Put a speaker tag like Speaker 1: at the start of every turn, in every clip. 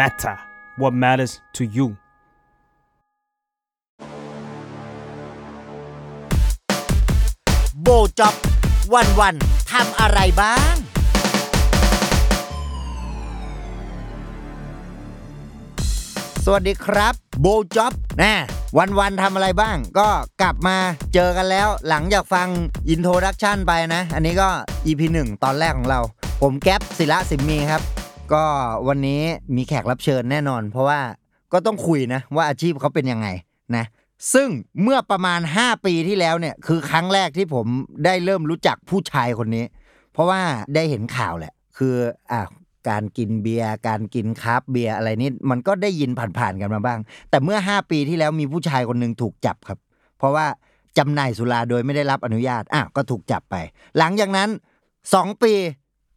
Speaker 1: matter what matters to you
Speaker 2: โบจ็อบวันวันทำอะไรบ้าง สวัสดีครับ โบจ็อบนะวันวันทำอะไรบ้าง ก็กลับมาเจอกันแล้วหลังจากฟังอินโทรดักชันไปนะ อันนี้ก็ EP 1 ตอนแรกของเรา ผมแก๊ปศิระสิมมีครับ ก็วันนี้มีแขกรับเชิญแน่นอน เพราะว่าก็ต้องคุยนะว่าอาชีพเขาเป็นยังไงนะ ซึ่งเมื่อประมาณ 5 ปีที่แล้วเนี่ยคือครั้งแรกที่ผมได้เริ่มรู้จักผู้ชายคนนี้ เพราะว่าได้เห็นข่าวแหละ คืออะการกินเบียร์การกินคราฟเบียร์อะไรนี่มันก็ได้ยินผ่านๆกันมาบ้าง แต่เมื่อ 5 ปีที่แล้วมีผู้ชายคนหนึ่งถูกจับครับ เพราะว่าจำหน่ายสุราโดยไม่ได้รับอนุญาตอ้าก็ถูกจับไป หลังจากนั้น 2 ปี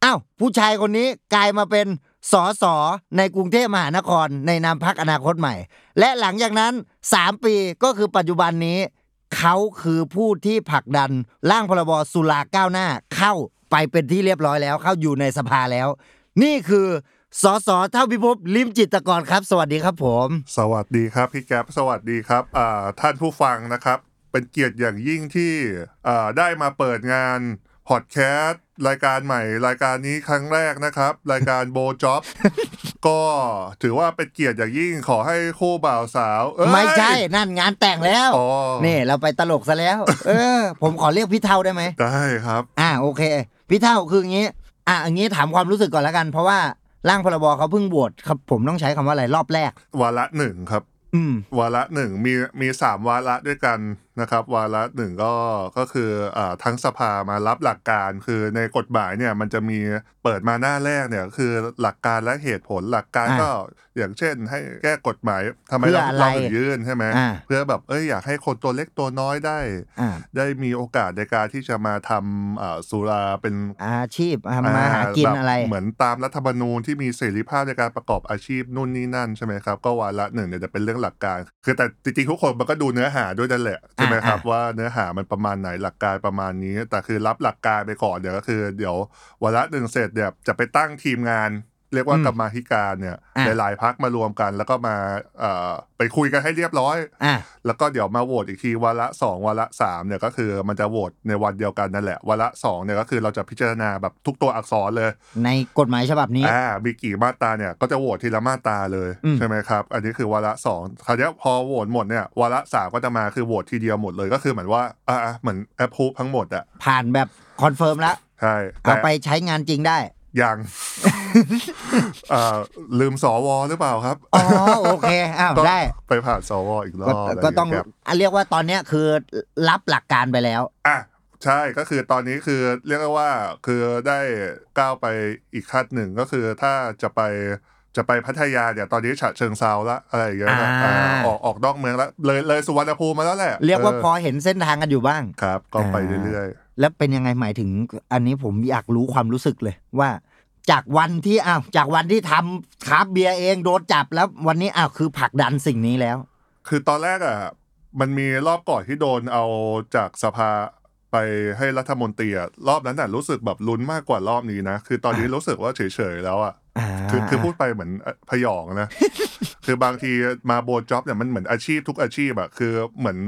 Speaker 2: อ้าวผู้ชายคนนี้กลายมาเป็นสอสอในกรุงเทพมหานคร ในนามพักอนาคตใหม่ และหลังจากนั้น 3 ปีก็คือปัจจุบันนี้ เขาคือผู้ที่ผลักดันร่างพรบสุราก้าวหน้าเข้าไปเป็นที่เรียบร้อยแล้ว เข้าอยู่ในสภาแล้ว นี่คือสอสอเท่าพิภพลิมจิตกรครับ สวัสดีครับผม
Speaker 3: สวัสดีครับพี่แก๊ปสวัสดีครับท่านผู้ฟังนะครับ เป็นเกียรติอย่างยิ่งที่ได้มาเปิดงาน พอดแคสต์รายการใหม่ รายการนี้ครั้งแรกนะครับ รายการโบจ็อบก็ถือว่าเป็นเกียรติอย่างยิ่งขอให้คู่บ่าวสาวเอ้ย
Speaker 2: ไม่ใช่นั่นงานแต่งแล้ว
Speaker 3: อ๋อ
Speaker 2: นี่เราไปตลกซะแล้ว เออ ผมขอเรียกพี่เท่าได้ไหม
Speaker 3: ได้ครับ
Speaker 2: อ่าโอเค พี่เท่าคืออย่างนี้ อะอย่างนี้ถามความรู้สึกก่อนแล้วกัน เพราะว่าร่างพรบเขาเพิ่งโหวตครับ ผมต้องใช้คำว่าอะไรรอบแรก
Speaker 3: วาระหนึ่งครับ
Speaker 2: อืม
Speaker 3: วาระหนึ่งมีมีสามวาระด้วยกัน นะครับ วาระหนึ่งก็ก็คืออ่าทั้งสภามารับหลักการ คือในกฎหมายเนี่ยมันจะมีเปิดมาหน้าแรกเนี่ยคือหลักการและเหตุผลหลักการ
Speaker 2: อ่า
Speaker 3: ก็อย่างเช่น ให้แก้กฎหมายทำไม
Speaker 2: เพื่อ
Speaker 3: เรา
Speaker 2: อะไร
Speaker 3: เราถึงยื่นใช่ไหม
Speaker 2: อ่า
Speaker 3: เพื่อแบบเอ้ยอยากให้คนตัวเล็กตัวน้อยได้
Speaker 2: อ่า
Speaker 3: ได้มีโอกาสในการที่จะมาทำอ่าสุราเป็น
Speaker 2: อาชีพทำมาหากิน
Speaker 3: แบบ
Speaker 2: อะไร
Speaker 3: เหมือนตามรัฐธรรมนูญที่มีเสรีภาพในการประกอบอาชีพนู่นนี่นั่นใช่ไหมครับก็วาระหนึ่งเนี่ยจะเป็นเรื่องหลักการ คือแต่จริงๆทุกคนมันก็ดูเนื้อหาด้วยนั่นแหละใช่ไหมครับ
Speaker 2: อ่า
Speaker 3: ว่าเนื้อหามันประมาณไหนหลักการประมาณนี้ แต่คือรับหลักการไปก่อนเดี๋ยวก็คือ เดี๋ยววาระหนึ่งเสร็จเนี่ยจะไปตั้งทีมงาน เรียกว่า
Speaker 2: อืม
Speaker 3: กรรมาธิการเนี่ย
Speaker 2: อ่า
Speaker 3: หลายๆพักมารวมกัน แล้วก็มาเอ่อไปคุยกันให้เรียบร้อย
Speaker 2: อะ
Speaker 3: แล้วก็เดี๋ยวมาโหวตอีกทีวาระสองวาระสามเนี่ยก็คือมันจะโหวตในวันเดียวกันนั่นแหละวาระสองเนี่ยก็คือเราจะพิจารณาแบบทุกตัวอักษรเลย
Speaker 2: ในกฎหมายฉบับนี้
Speaker 3: อ่ามีกี่มาตราเนี่ยก็จะโหวตทีละมาตราเลย
Speaker 2: อืม
Speaker 3: ใช่ไหมครับ อันนี้คือวาระสองคราวเนี้ยพอโหวตหมดเนี่ยวาระสามก็จะมาคือโหวตทีเดียวหมดเลยก็คือเหมือนว่าอ่าเหมือนแอปพูทั้งหมดอะ
Speaker 2: ผ่านแบบคอนเฟิร์มแล้ว
Speaker 3: ใช่
Speaker 2: เอาไปใช้งานจริงได้
Speaker 3: ยังอ่าลืมสวหรือเปล่าครับ
Speaker 2: อ๋อ โอเค อ้าว
Speaker 3: ต้อง
Speaker 2: ได้
Speaker 3: ไปผ่านสวอีกร
Speaker 2: ก็
Speaker 3: อบอะไร
Speaker 2: ก็ต้อง
Speaker 3: ย่าเยครับ
Speaker 2: อะเรียกว่าตอนเนี้ยคือรับหลักการไปแล้ว
Speaker 3: อะ ใช่ก็คือตอนนี้คือเรียกได้ว่าคือได้ก้าวไปอีกขั้นหนึ่งก็คือถ้าจะไปจะไปพัทยาเนี่ยตอนนี้ฉะเชิงเซาละอะไรอย่างเงี้ยนะ
Speaker 2: อ่า
Speaker 3: อ่าออกออกนอกเมืองแล้วเลยเลยสุวรรณภูมิมาแล้วแหละ
Speaker 2: เรียกว่าพอ
Speaker 3: อ
Speaker 2: เห็นเส้นทางกันอยู่บ้าง
Speaker 3: ครับ ก็ไป
Speaker 2: อ่า
Speaker 3: เรื่อย
Speaker 2: แล้วเป็นยังไงหมายถึง อันนี้ผมอยากรู้ความรู้สึกเลยว่าจากวันที่อ้าวจากวันที่ทำคราฟต์เบียร์เองโดนจับแล้ววันนี้อ้าวคือผลักดันสิ่งนี้แล้ว
Speaker 3: ๆคือตอนแรกอะมันมีรอบก่อนที่โดนเอาจากสภาไปให้รัฐมนตรีอะรอบนั้นน่ะรู้สึกแบบลุ้นมากกว่ารอบนี้นะ คือตอนนี้รู้สึกว่าเฉยๆแล้วอะ
Speaker 2: อ่า
Speaker 3: คือคือพูดไปเหมือนเอ่อพยองนะ คือบางทีมาโบจ็อบเนี่ยมันเหมือนอาชีพทุกอาชีพอะคือเหมือน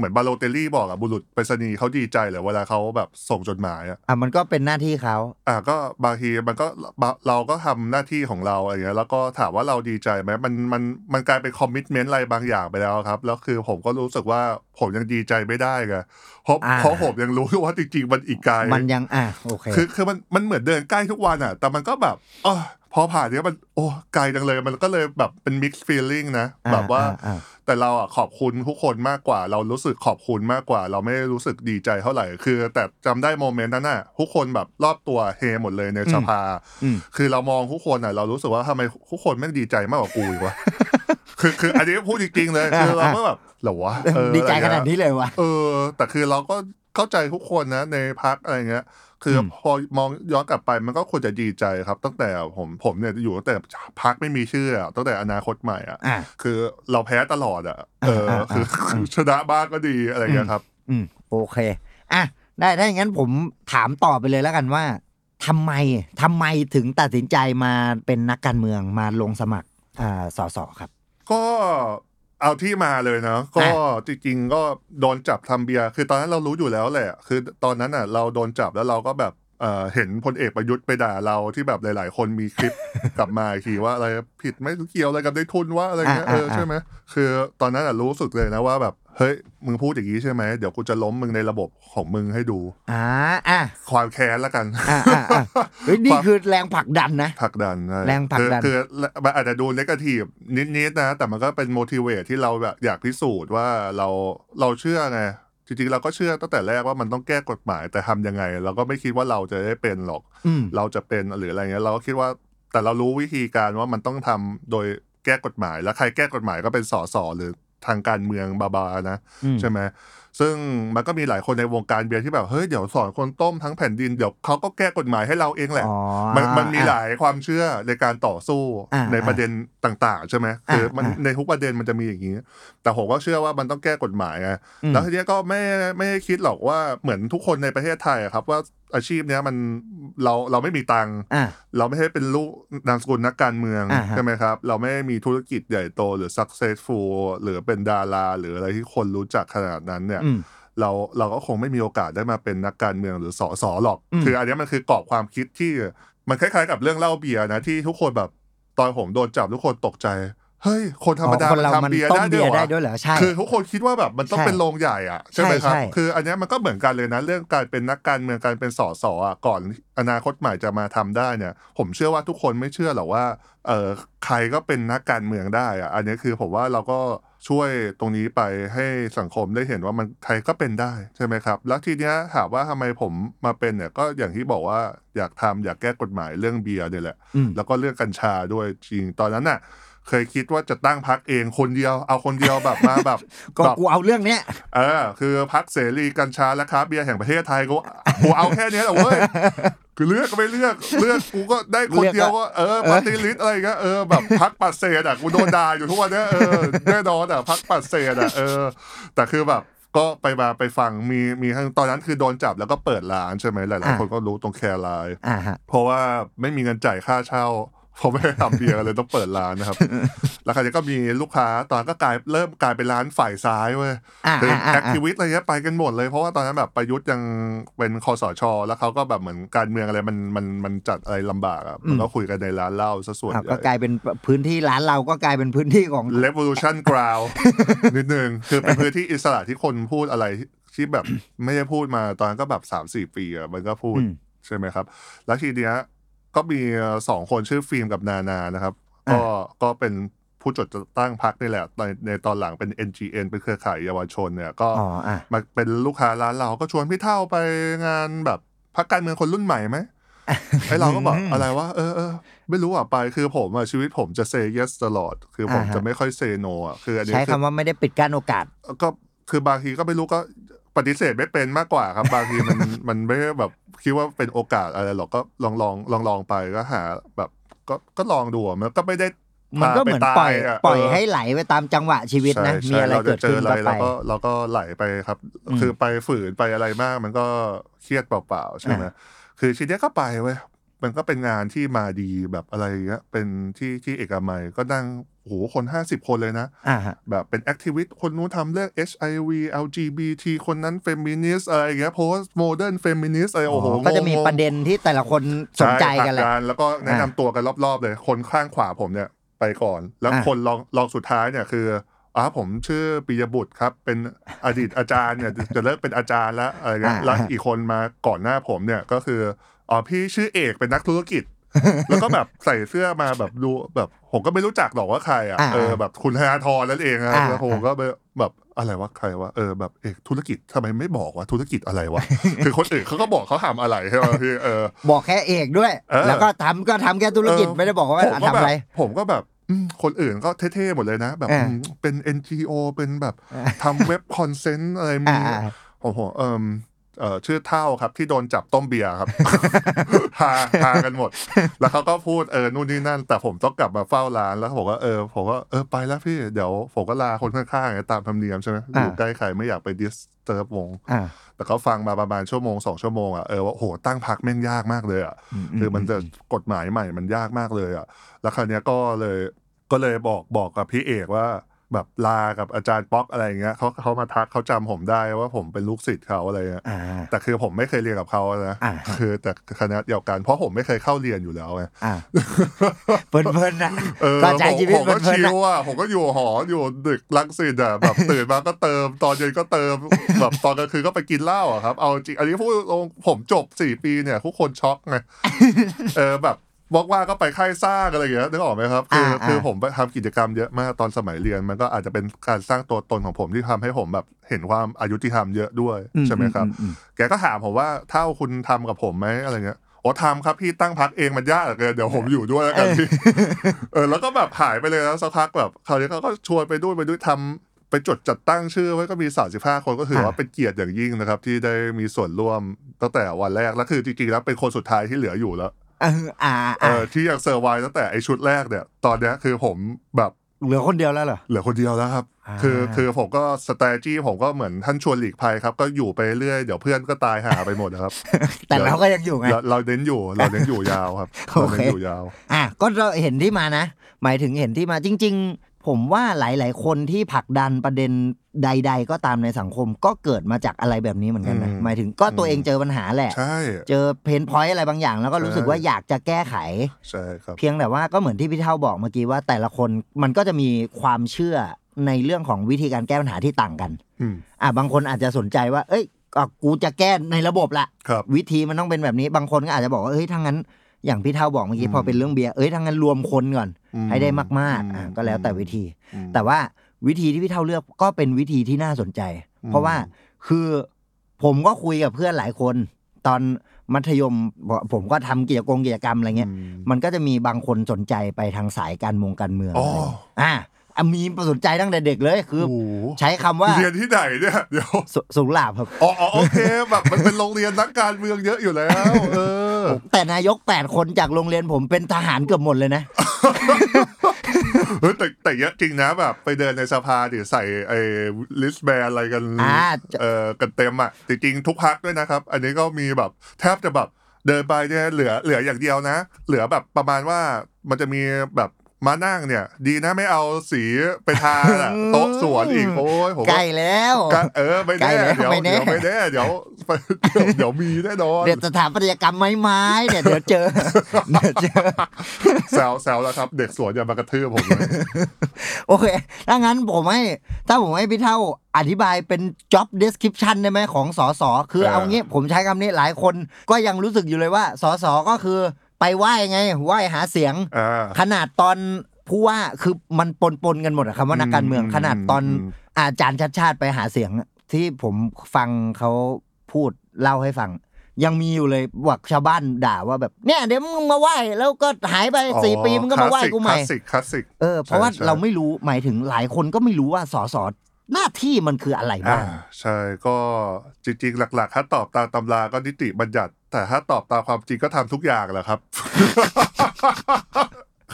Speaker 3: เหมือนบาโลเตลลี่บอกอะบุรุษไปรษณีย์เขาดีใจเหรอเวลาเขาแบบส่งจดหมายอะ
Speaker 2: อะมันก็เป็นหน้าที่เขา
Speaker 3: อะก็บางทีมันก็บะเราก็ทำหน้าที่ของเราอะไรเงี้ยแล้วก็ถามว่าเราดีใจไหมมันมันมันกลายเป็นคอมมิชเมนต์อะไรบางอย่างไปแล้วครับ แล้วคือผมก็รู้สึกว่าผมยังดีใจไม่ได้ไงเพราะ
Speaker 2: อ่า
Speaker 3: เพราะผมยังรู้ว่าจริงๆมันอีกไกล
Speaker 2: มันยังอะโอเค
Speaker 3: คือคือมันมันเหมือนเดินใกล้ทุกวันอะ แต่มันก็แบบเออพอผ่านเนี้ยมันโอ้ไกลจังเลย มันก็เลยแบบเป็น mixed feeling นะ
Speaker 2: อ่า
Speaker 3: แบบว่า
Speaker 2: อ่าอ่า
Speaker 3: แต่เราอะขอบคุณทุกคนมากกว่า เรารู้สึกขอบคุณมากกว่า เราไม่ได้รู้สึกดีใจเท่าไหร่ คือ แต่จำได้โมเมนต์นั้นน่ะทุกคนแบบรอบตัวเฮหมดเลยในสภา
Speaker 2: อืม
Speaker 3: คือเรามองทุกคนอะ เรารู้สึกว่าทำไมทุกคนไม่งดีใจมากกว่ากูอีกวะคือคืออันนี้พูดจริงๆเลยคือเราก็แบบเหรอวะเออ
Speaker 2: ดีใจ
Speaker 3: อะไร
Speaker 2: ข
Speaker 3: เงี้ย
Speaker 2: นาดนี้เลยวะ
Speaker 3: เออ แต่คือเราก็เข้าใจทุกคนนะในพักอะไรเงี้ย คืออ
Speaker 2: ม
Speaker 3: พอมองย้อนกลับไปมันก็ควรจะดีใจครับ ตั้งแต่ผมผมเนี่ยอยู่ตั้งแต่พักไม่มีชื่ออะตั้งแต่อนาคตใหม่อะ
Speaker 2: อะ
Speaker 3: คือเราแพ้ตลอดอะเออ
Speaker 2: อ่า
Speaker 3: คือ
Speaker 2: อ่าอ่า
Speaker 3: ชนะบ้างก็ดีอะไรเงี้ยครับ
Speaker 2: อืมโอเคอะได้ถ้าอย่างนั้นผมถามต่อไปเลยแล้วกันว่าทำไมทำไมถึงตัดสินใจมาเป็นนักการเมืองมาลงสมัครอ่าสสครับ
Speaker 3: ก็ เอาที่มาเลยเนาะก็
Speaker 2: อ่
Speaker 3: จริงๆก็โดนจับทำเบียร์คือตอนนั้นเรารู้อยู่แล้วแหละ คือตอนนั้นอะ เราโดนจับแล้วเราก็แบบเอ่อเห็นพลเอกประยุทธ์ไปด่าเราที่แบบหลาย ๆ คนมีคลิปกลับมาอีกทีว่าอะไรผิดไม่เกี่ยวอะไรกับได้ทุนว่าอะไรเงี้ย
Speaker 2: อ่า
Speaker 3: เออ
Speaker 2: อ่า
Speaker 3: ใช่ไหมคือตอนนั้นอะรู้สึกเลยนะว่าแบบ เฮ้ย มึงพูดอย่างนี้ใช่ไหม เดี๋ยวกูจะล้มมึงในระบบของมึงให้ดู
Speaker 2: อ่าอะ
Speaker 3: ความแค้นละกัน
Speaker 2: อ่าอ่าอ่าเฮ้ยนี่คือแรงผลักดันนะ
Speaker 3: ผลักดันใช่
Speaker 2: แรงผลักดัน
Speaker 3: คือคือมันอาจจะดูนกาทีฟนิดๆนะ แต่มันก็เป็น motivate ที่เราแบบอยากพิสูจน์ว่าเราเราเชื่อไงจริงๆเราก็เชื่อตั้งแต่แรกว่ามันต้องแก้กฎหมายแต่ทำยังไง เราก็ไม่คิดว่าเราจะได้เป็นหรอก
Speaker 2: อืม
Speaker 3: เราจะเป็นหรืออะไรเงี้ยเราก็คิดว่าแต่เรารู้วิธีการว่ามันต้องทำโดยแก้กฎหมาย แล้วใครแก้กฎหมายก็เป็นสสหรือ ทางการเมืองบาบานะ
Speaker 2: อืม
Speaker 3: ใช่ไหมซึ่งมันก็มีหลายคนในวงการเบียร์ที่แบบเฮ้ยเดี๋ยวสอนคนต้มทั้งแผ่นดินเดี๋ยวเขาก็แก้กฎหมายให้เราเองแหละ
Speaker 2: อ๋อ
Speaker 3: มันมันมี
Speaker 2: อะ
Speaker 3: หลายความเชื่อในการต่อสู้
Speaker 2: อ่า
Speaker 3: ในประเด็นต่างๆ ใช่ไหมคือมัน
Speaker 2: อ่า
Speaker 3: ในทุกประเด็นมันจะมีอย่างนี้ แต่ผมก็เชื่อว่ามันต้องแก้กฎหมายไง
Speaker 2: อืม
Speaker 3: แล้วทีเนี้ยก็ไม่ไม่ได้คิดหรอกว่าเหมือนทุกคนในประเทศไทยอะครับว่า อาชีพเนี้ยมันเราเราไม่มีตังค์
Speaker 2: อะ
Speaker 3: เราไม่ใช่เป็นลูกนามสกุลนักการเมือง
Speaker 2: อ่าฮะ
Speaker 3: ใช่ไหมครับ เราไม่ได้มีธุรกิจใหญ่โตหรือ successful หรือเป็นดารา หรืออะไรที่คนรู้จักขนาดนั้นเนี่ย
Speaker 2: อืม
Speaker 3: เราเราก็คงไม่มีโอกาสได้มาเป็นนักการเมืองหรือสอสอหรอก
Speaker 2: อืม
Speaker 3: คืออันเนี้ยมันคือกรอบความคิดที่มันคล้ายๆ กับเรื่องเหล้าเบียร์นะที่ทุกคนแบบตอนผมโดนจับทุกคนตกใจ เฮ้ย คนธรรมดา
Speaker 2: อ๋อคนเรา
Speaker 3: ทำ
Speaker 2: มัน
Speaker 3: เบียร์
Speaker 2: ต้ม
Speaker 3: ได้
Speaker 2: เบี
Speaker 3: ด้วย
Speaker 2: ยร์
Speaker 3: เหร
Speaker 2: ได้
Speaker 3: อ
Speaker 2: ด้วยเหรอใช่
Speaker 3: คือทุกคนคิดว่าแบบมันต้อง
Speaker 2: ใช่
Speaker 3: เป็นโรงใหญ่อะใช่ไหมครับ
Speaker 2: ใช่ใช่
Speaker 3: คืออันเนี้ยมันก็เหมือนกันเลยนะ เรื่องการเป็นนักการเมืองการเป็นสสอะก่อนอนาคตใหม่จะมาทำได้เนี่ย ผมเชื่อว่าทุกคนไม่เชื่อหรอกว่าเออใครก็เป็นนักการเมืองได้อะอันนี้คือผมว่าเราก็ช่วยตรงนี้ไปให้สังคมได้เห็นว่ามันใครก็เป็นได้ใช่ไหมครับ แล้วทีเนี้ยถามว่าทำไมผมมาเป็นเนี่ยก็อย่างที่บอกว่าอยากทำอยากแก้กฎหมายเรื่องเบียร์เนี่ยแหละ
Speaker 2: อืม
Speaker 3: แล้วก็เรื่องกัญชาด้วยจริงตอนนั้นน่ะ เคยคิดว่าจะตั้งพักเองคนเดียวเอาคนเดียวแบบมาแบบ
Speaker 2: ก็
Speaker 3: แบบ
Speaker 2: กูเอาเรื่องเนี้ย
Speaker 3: เออ คือพักเสรีกัญชาและค้าเบียร์แห่งประเทศไทยกูกูเอาแค่เนี้ยแหละเว้ยคือเลือกก็ไม่เลือกเลือกกูก็ได้คนเดียวก็เออปฏิริษอะไรเงี้ยเออแบบพักปัดเศษอะกูโดนด่าอยู่ทุกวันเนี้ยเออแน่นอนอะพักปัดเศษอะเออ แต่คือแบบก็ไปมาไปฟังมีมีทั้งตอนนั้นคือโดนจับแล้วก็เปิดร้านใช่ไหมหลายๆ
Speaker 2: อ่า
Speaker 3: คนก็รู้ตรงแคร์ไลน์
Speaker 2: อ่าฮะ
Speaker 3: เพราะว่าไม่มีเงินจ่ายค่าเช่า ผมไม่ได้ทำเบียร์เลยต้องเปิดร้านนะครับ แล้วคราวนี้ก็มีลูกค้าตอนนั้นก็กลายเริ่มกลายเป็นร้านฝ่ายซ้ายเว้ย
Speaker 2: อ่า
Speaker 3: คือ
Speaker 2: อ่าอ่า
Speaker 3: activist อะไรเงี้ยไปกันหมดเลยเพราะว่าตอนนั้นแบบประยุทธ์ยังเป็นคสช แล้วเขาก็แบบเหมือนการเมืองอะไรมันมันมันจัดอะไรลำบากอะมันก็คุยกันในร้านเหล้าซะส่วนใหญ่อะ
Speaker 2: ก็กลายเป็นพื้นที่ร้านเราก็กลายเป็นพื้นที่ของ
Speaker 3: Revolution Ground นิดนึงคือเป็นพื้นที่อิสระที่คนพูดอะไรที่แบบไม่ได้พูดมาตอนนั้นก็แบบสามสี่ปีอะมันก็พูด
Speaker 2: อืม
Speaker 3: ใช่ไหมครับ แล้วทีเนี้ย ก็มีสองคนชื่อฟิล์มกับนานานะครับ
Speaker 2: อ่า
Speaker 3: ก็ก็เป็นผู้จดตั้งพักนี่แหละในในตอนหลังเป็น NGN เป็นเครือข่ายเยาวชนเนี่ยก็
Speaker 2: อ๋ออะ
Speaker 3: มาเป็นลูกค้าร้านเราก็ชวนพี่เท่าไปงานแบบพักการเมืองคนรุ่นใหม่ไหมไอเราก็บอกอะไรวะเออเออไม่รู้อะไปคือผมอะชีวิตผมจะเซ y yes ตลอด คือผม
Speaker 2: อ่าฮะ
Speaker 3: จะไม่ค่อยเซโนอะคืออันนี้
Speaker 2: ใช้
Speaker 3: คือ
Speaker 2: คำว่าไม่ได้ปิดกั้นโอกาส
Speaker 3: ก็คือบางทีก็ไม่รู้ก็ปฏิเสธไม่เป็นมากกว่าครับ บางทีมันมันไม่ได้แบบ คิดว่าเป็นโอกาสอะไรหรอกก็ลองลองลองลองไปก็หา แบบ ก็ก็ลองดูอะมันก็ไม่ได้
Speaker 2: มันก็เหมือน
Speaker 3: พา
Speaker 2: ปล่อย
Speaker 3: ตาะ
Speaker 2: ปล่อย
Speaker 3: เให้
Speaker 2: ไหลไปตามจังหวะชีวิตนะ
Speaker 3: ใช่
Speaker 2: มีอะไร
Speaker 3: ใช่
Speaker 2: เกิดขึ้น
Speaker 3: เรา
Speaker 2: ก็
Speaker 3: จะเจออะไร
Speaker 2: ไป
Speaker 3: เราก็เราก็ไหลไปครับ
Speaker 2: อืม
Speaker 3: คือไปฝืนไปอะไรมาก มันก็เครียดเปล่าๆใช่ไหม
Speaker 2: อ่า
Speaker 3: คือทีเนี้ยก็ไปเว้ยมันก็เป็นงานที่มาดีแบบอะไรอย่างเงี้ยเป็นที่ที่เอกมัยก็นั่ง โหคนห้าสิบคนเลยนะ
Speaker 2: อ่าฮะ
Speaker 3: แบบเป็น activist คนนู้นทำเรื่อง HIV LGBT คนนั้นเฟมินิสอะไรอย่างเงี้ย postmodern feminist อะไรโอ้โห
Speaker 2: ก็จะมี
Speaker 3: งงๆ
Speaker 2: ประเด็นที่แต่ละคนสนใจกันแหละ
Speaker 3: ใช่แล้วก็แนะนำตัวกันรอบๆเลย คนข้างขวาผมเนี่ยไปก่อน แล้ว
Speaker 2: อะ
Speaker 3: คนลองลองสุดท้ายเนี่ยคืออ๋อผมชื่อปิยบุตรครับ เป็นอดีตอาจารย์เนี่ยจะเลิกเป็นอาจารย์แล้วอะไรเงี้ยแล้วอีกคนมาก่อนหน้าผมเนี่ยก็คืออ๋อพี่ชื่อเอกเป็นนักธุรกิจ แล้วก็แบบใส่เสื้อมาแบบดูแบบ ผมก็ไม่รู้จักหรอกว่าใครอะ
Speaker 2: อ่า
Speaker 3: เออแบบคุณธนาธรนั่นเองนะ
Speaker 2: อ่า
Speaker 3: แล้วผมก็แบบแบบอะไรวะใครวะเออแบบเอกธุรกิจทำไมไม่บอกว่าธุรกิจอะไรวะคือคนอื่นเขาก็บอกเขาทำอะไรใช่ไหมพี่เออ
Speaker 2: บอกแค่เอกด้วย
Speaker 3: เออ
Speaker 2: แล้วก็ทำก็ทำแค่ธุรกิจ
Speaker 3: เออ
Speaker 2: ไม่ได้บอกว่า
Speaker 3: ผมก็
Speaker 2: ทำอะไร
Speaker 3: แบบผมก็แบบอืมคนอื่นก็เท่ๆหมดเลยนะ แบบ
Speaker 2: อ่า
Speaker 3: อืมเป็น NGO เป็นแบบ
Speaker 2: อ่า
Speaker 3: ทำเว็บ content อะไรมี
Speaker 2: อ่า
Speaker 3: ผมผมเออ เอ่อชื่อเท่าครับที่โดนจับต้มเบียร์ครับพาพากันหมด แล้วเขาก็พูดเออนู่นนี่นั่น แต่ผมต้องกลับมาเฝ้าร้านแล้วผมก็เออผมก็เออไปแล้วพี่เดี๋ยวผมก็ลาคนข้างๆไงตามธรรมเนียมใช่ไหมอยู่ใกล้ใครไม่อยากไป disturb วง
Speaker 2: อ่า
Speaker 3: แต่เขาฟังมาประมาณชั่วโมงสองชั่วโมงอะเออว่าโหตั้งพรรคแม่งยากมากเลยอะ
Speaker 2: อืม
Speaker 3: คือมันจะกฎหมายใหม่มันยากมากเลยอะแล้วคราวเนี้ยก็เลยก็เลยบอกบอกกับพี่เอกว่า แบบลากับอาจารย์ป๊อกอะไรอย่างเงี้ยเขาเขามาทักเขาจำผมได้ว่าผมเป็นลูกศิษย์เขาอะไรเงี้ย
Speaker 2: อ่า
Speaker 3: แต่คือผมไม่เคยเรียนกับเขานะ
Speaker 2: อ่า
Speaker 3: คือแต่คณะเดียวกันเพราะผมไม่เคยเข้าเรียนอยู่แล้วไง
Speaker 2: อ่าเพลินๆนะ
Speaker 3: เออ
Speaker 2: ก็ใช้ชีวิต
Speaker 3: ผม
Speaker 2: เพ
Speaker 3: ก็
Speaker 2: ลิน
Speaker 3: ชิ
Speaker 2: ๆนะ
Speaker 3: วอะผมก็อยู่หออยู่ดึกลังสิตอะแบบตื่นมาก็เติม ตอนเย็นก็เติมแบบตอนกลางคืนก็ไปกินเหล้าอะครับเอาจริงอันนี้พูดตรงผมจบสี่ปีเนี่ยทุกคนช็อกไงเออแบบ บอกว่าก็ไปค่ายสร้างอะไรอย่างเงี้ยนึกออกไหมครับคือ
Speaker 2: อ่า
Speaker 3: คือ
Speaker 2: อ่า
Speaker 3: ผมไปทำกิจกรรมเยอะมากตอนสมัยเรียน มันก็อาจจะเป็นการสร้างตัวตนของผมที่ทำให้ผมแบบเห็นความอายุติธรรมเยอะด้วยใช่ไหมครับ
Speaker 2: อือืม
Speaker 3: แกก็ถามผมว่าเท่าคุณทำกับผมไหมอะไรเงี้ยโอ้ทำครับพี่ตั้งพักเองมันยากเหลือเกินเดี๋ยวผมอยู่ด้วยแล้วกันพี่เออแล้วก็แบบหายไปเลยแล้วสักพักแบบคราวนี้เขาก็ชวนไปด้วยไปด้วยทำไปจดจัดตั้งชื่อไว้ก็มี 35 คนก็ถือว่า
Speaker 2: อ่า
Speaker 3: เป็นเกียรติอย่างยิ่งนะครับ ที่ได้มีส่วนร่วมตั้งแต่วันแรกแล้วคือจริงๆแล้วเป็นคนสุดท้ายที่เหลืออยู่แล้ว
Speaker 2: เอออ่า
Speaker 3: เอ
Speaker 2: อ่า
Speaker 3: อที่ยังเซอร์ไวว์ตั้งแต่ไอชุดแรกเนี่ย ตอนเนี้ยคือผมแบบ
Speaker 2: เหลือคนเดียวแล้วเหรอ
Speaker 3: เหลือคนเดียวแล้วครับ
Speaker 2: อ่า
Speaker 3: คือคือผมก็สต a t e g y ผมก็เหมือนท่านชวนหลีกภัยครับ ก็อยู่ไปเรื่อยเดี๋ยวเพื่อนก็ตายหาไปหมดนะครับ
Speaker 2: แต่เราก็ยังอยู่ไง
Speaker 3: เราเราเน้นอยู่เราเน้นอยู่ยาวครับ
Speaker 2: โอ
Speaker 3: เรา
Speaker 2: เค
Speaker 3: เน้นอยู่ยาว
Speaker 2: อะก็เราเห็นที่มานะ หมายถึงเห็นที่มาจริง ๆ ผมว่าหลาย ๆ คนที่ผลักดันประเด็น ใด ๆ ก็ตามในสังคมก็เกิดมาจากอะไรแบบนี้เหมือนกันนะ
Speaker 3: อืม
Speaker 2: หมายถึงก็ตัวเองเจอปัญหาแหละ
Speaker 3: ใช่
Speaker 2: เจอเพนพอยต์อะไรบางอย่าง แล้วก็รู้สึกว่าอยากจะแก้ไข
Speaker 3: ใช่ครับ
Speaker 2: เพียงแต่ว่าก็เหมือนที่พี่เท่าบอกเมื่อกี้ว่าแต่ละคนมันก็จะมีความเชื่อในเรื่องของวิธีการแก้ปัญหาที่ต่างกัน
Speaker 3: อืม
Speaker 2: อะบางคนอาจจะสนใจว่า เอ้ยก็กูจะแก้ในระบบละ
Speaker 3: ครับ
Speaker 2: วิธีมันต้องเป็นแบบนี้ บางคนก็อาจจะบอกว่าเฮ้ยถ้างั้นอย่างพี่เท่าบอกเมื่อกี้
Speaker 3: อืม
Speaker 2: พอเป็นเรื่องเบียร์เอ้ยถ้างั้นรวมคนก่อน
Speaker 3: อืม
Speaker 2: ให้ได้มาก
Speaker 3: อืม
Speaker 2: ๆอะก็แล้วแต่วิธี
Speaker 3: อืม
Speaker 2: แต่ว่า วิธีที่พี่เท่าเลือกก็เป็นวิธีที่น่าสนใจ
Speaker 3: อืม
Speaker 2: เพราะว่าคือผมก็คุยกับเพื่อนหลายคน ตอนมัธยมผมก็ทำกิจกรรมกิจกรรมอะไรเงี้ย
Speaker 3: อืม
Speaker 2: มันก็จะมีบางคนสนใจไปทางสายการเมองการเมือง
Speaker 3: อ๋อ
Speaker 2: อะไรอะอะมีสนใจตั้งแต่เด็กเลยคือ
Speaker 3: โอ้โห
Speaker 2: ใช้คำว่า
Speaker 3: เรียนที่ไหนเนี่ยเดี๋ยว
Speaker 2: สสุหลาบครับ
Speaker 3: อ๋ออ๋อโอเคแบบมันเป็นโรงเรียนนักการเมืองเยอะอยู่แล้วเออ
Speaker 2: แต่นายกแปดคนจากโรงเรียนผมเป็นทหารเกือบหมดเลยนะ
Speaker 3: เฮ้ย แต่แต่เยอะจริงนะแบบ ไปเดินในสภาดิใส่ไอ้ลิสแบนอะไรกัน
Speaker 2: อ่า
Speaker 3: เออกันเต็มอะจริงๆทุกพักด้วยนะครับ อันนี้ก็มีแบบแทบจะแบบเดินไปเนี่ยเหลือเหลืออย่างเดียวนะ เหลือแบบประมาณว่ามันจะมีแบบ มานั่งเนี่ย ดีนะไม่เอาสีไปทาน่ะโต๊ะสวนอีกโอ้ยผมว่า
Speaker 2: ใกล้แล้ว
Speaker 3: ก็เออไม่
Speaker 2: ใกล้
Speaker 3: แน่
Speaker 2: แล้ว
Speaker 3: เดี๋ยว
Speaker 2: ไม่แน่
Speaker 3: เดี๋ยวไม่แน่เดี๋ยวเดี๋ยวเดี๋ยวมีแน่นอน
Speaker 2: เดี๋ยวสถาปัตยกรรมไม้ไม้ๆเนี่ยเดี๋ยวเจอเดี๋ยวเจอ
Speaker 3: แซวแซวแล้วครับ เด็กสวนอย่ามากระทืบผมเลย
Speaker 2: โอเคถ้างั้นผมให้ถ้าผมให้พี่เท่าอธิบายเป็น job description ได้ไหมของสอสอคือ
Speaker 3: เออ
Speaker 2: เอางี้ผมใช้คำนี้หลายคนก็ยังรู้สึกอยู่เลยว่าสอสอก็คือ ไปไหว้ไงไหว้หาเสียง
Speaker 3: อ่า
Speaker 2: ขนาดตอนผู้ว่าคือมันปนปนๆกันหมดอะคำว่านักการเมือง
Speaker 3: อืม
Speaker 2: ขนาดตอน
Speaker 3: อืม
Speaker 2: อาจารย์ชัดชาติไปหาเสียงอะที่ผมฟังเขาพูดเล่าให้ฟัง ยังมีอยู่เลยว่าชาวบ้านด่าว่าแบบเนี่ยเดี๋ยวมึงมาไหว้แล้วก็หายไปสี่ปีมึงก็มาไหว้กูใหม่
Speaker 3: คลาสสิกคลาสสิก
Speaker 2: เออเพราะว่า
Speaker 3: ใช่ใช่
Speaker 2: เราไม่รู้หมายถึงหลายคนก็ไม่รู้ว่าสส หน้าที่มันคืออะไร
Speaker 3: อ่า
Speaker 2: บ้าง
Speaker 3: ใช่ก็จริง ๆ หลักๆ ถ้าตอบตามตำราก็นิติบัญญัติ แต่ถ้าตอบตามความจริงก็ทำทุกอย่างแหละครับ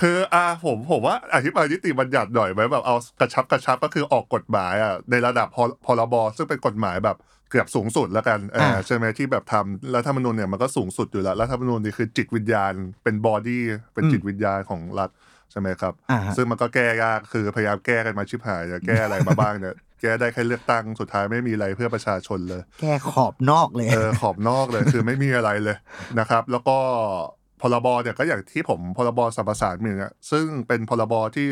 Speaker 3: คืออ่าผมผมว่าอธิบายนิติบัญญัติหน่อยไหมแบบเอากระชับกระชับก็คือออกกฎหมายอะในระดับพรพรบซึ่งเป็นกฎหมายแบบเกือบสูงสุดแล้วกันเออ
Speaker 2: อ่า
Speaker 3: ใช่ไหมที่แบบทำรัฐธรรมนูญเนี่ยมันก็สูงสุดอยู่แล้วรัฐธรรมนูญนี่คือจิตวิญญาณเป็นบอดี้เป็นจิตวิญญาณของรัฐใช่ไหมครับ
Speaker 2: อ่าฮะ
Speaker 3: ซึ่งมันก็แก้ยากคือพยายามแก้กันมาชิบหายจะแก้อะไรมาบ้างเนี่ย แก้ได้แค่เลือกตั้งสุดท้ายไม่มีอะไรเพื่อประชาชนเลย
Speaker 2: แค่ขอบนอกเลย
Speaker 3: เออขอบนอกเลยคือไม่มีอะไรเลยนะครับ แล้วก็พรบเนี่ยก็อย่างที่ผมพรบสรรพสามิตอะซึ่งเป็นพรบที่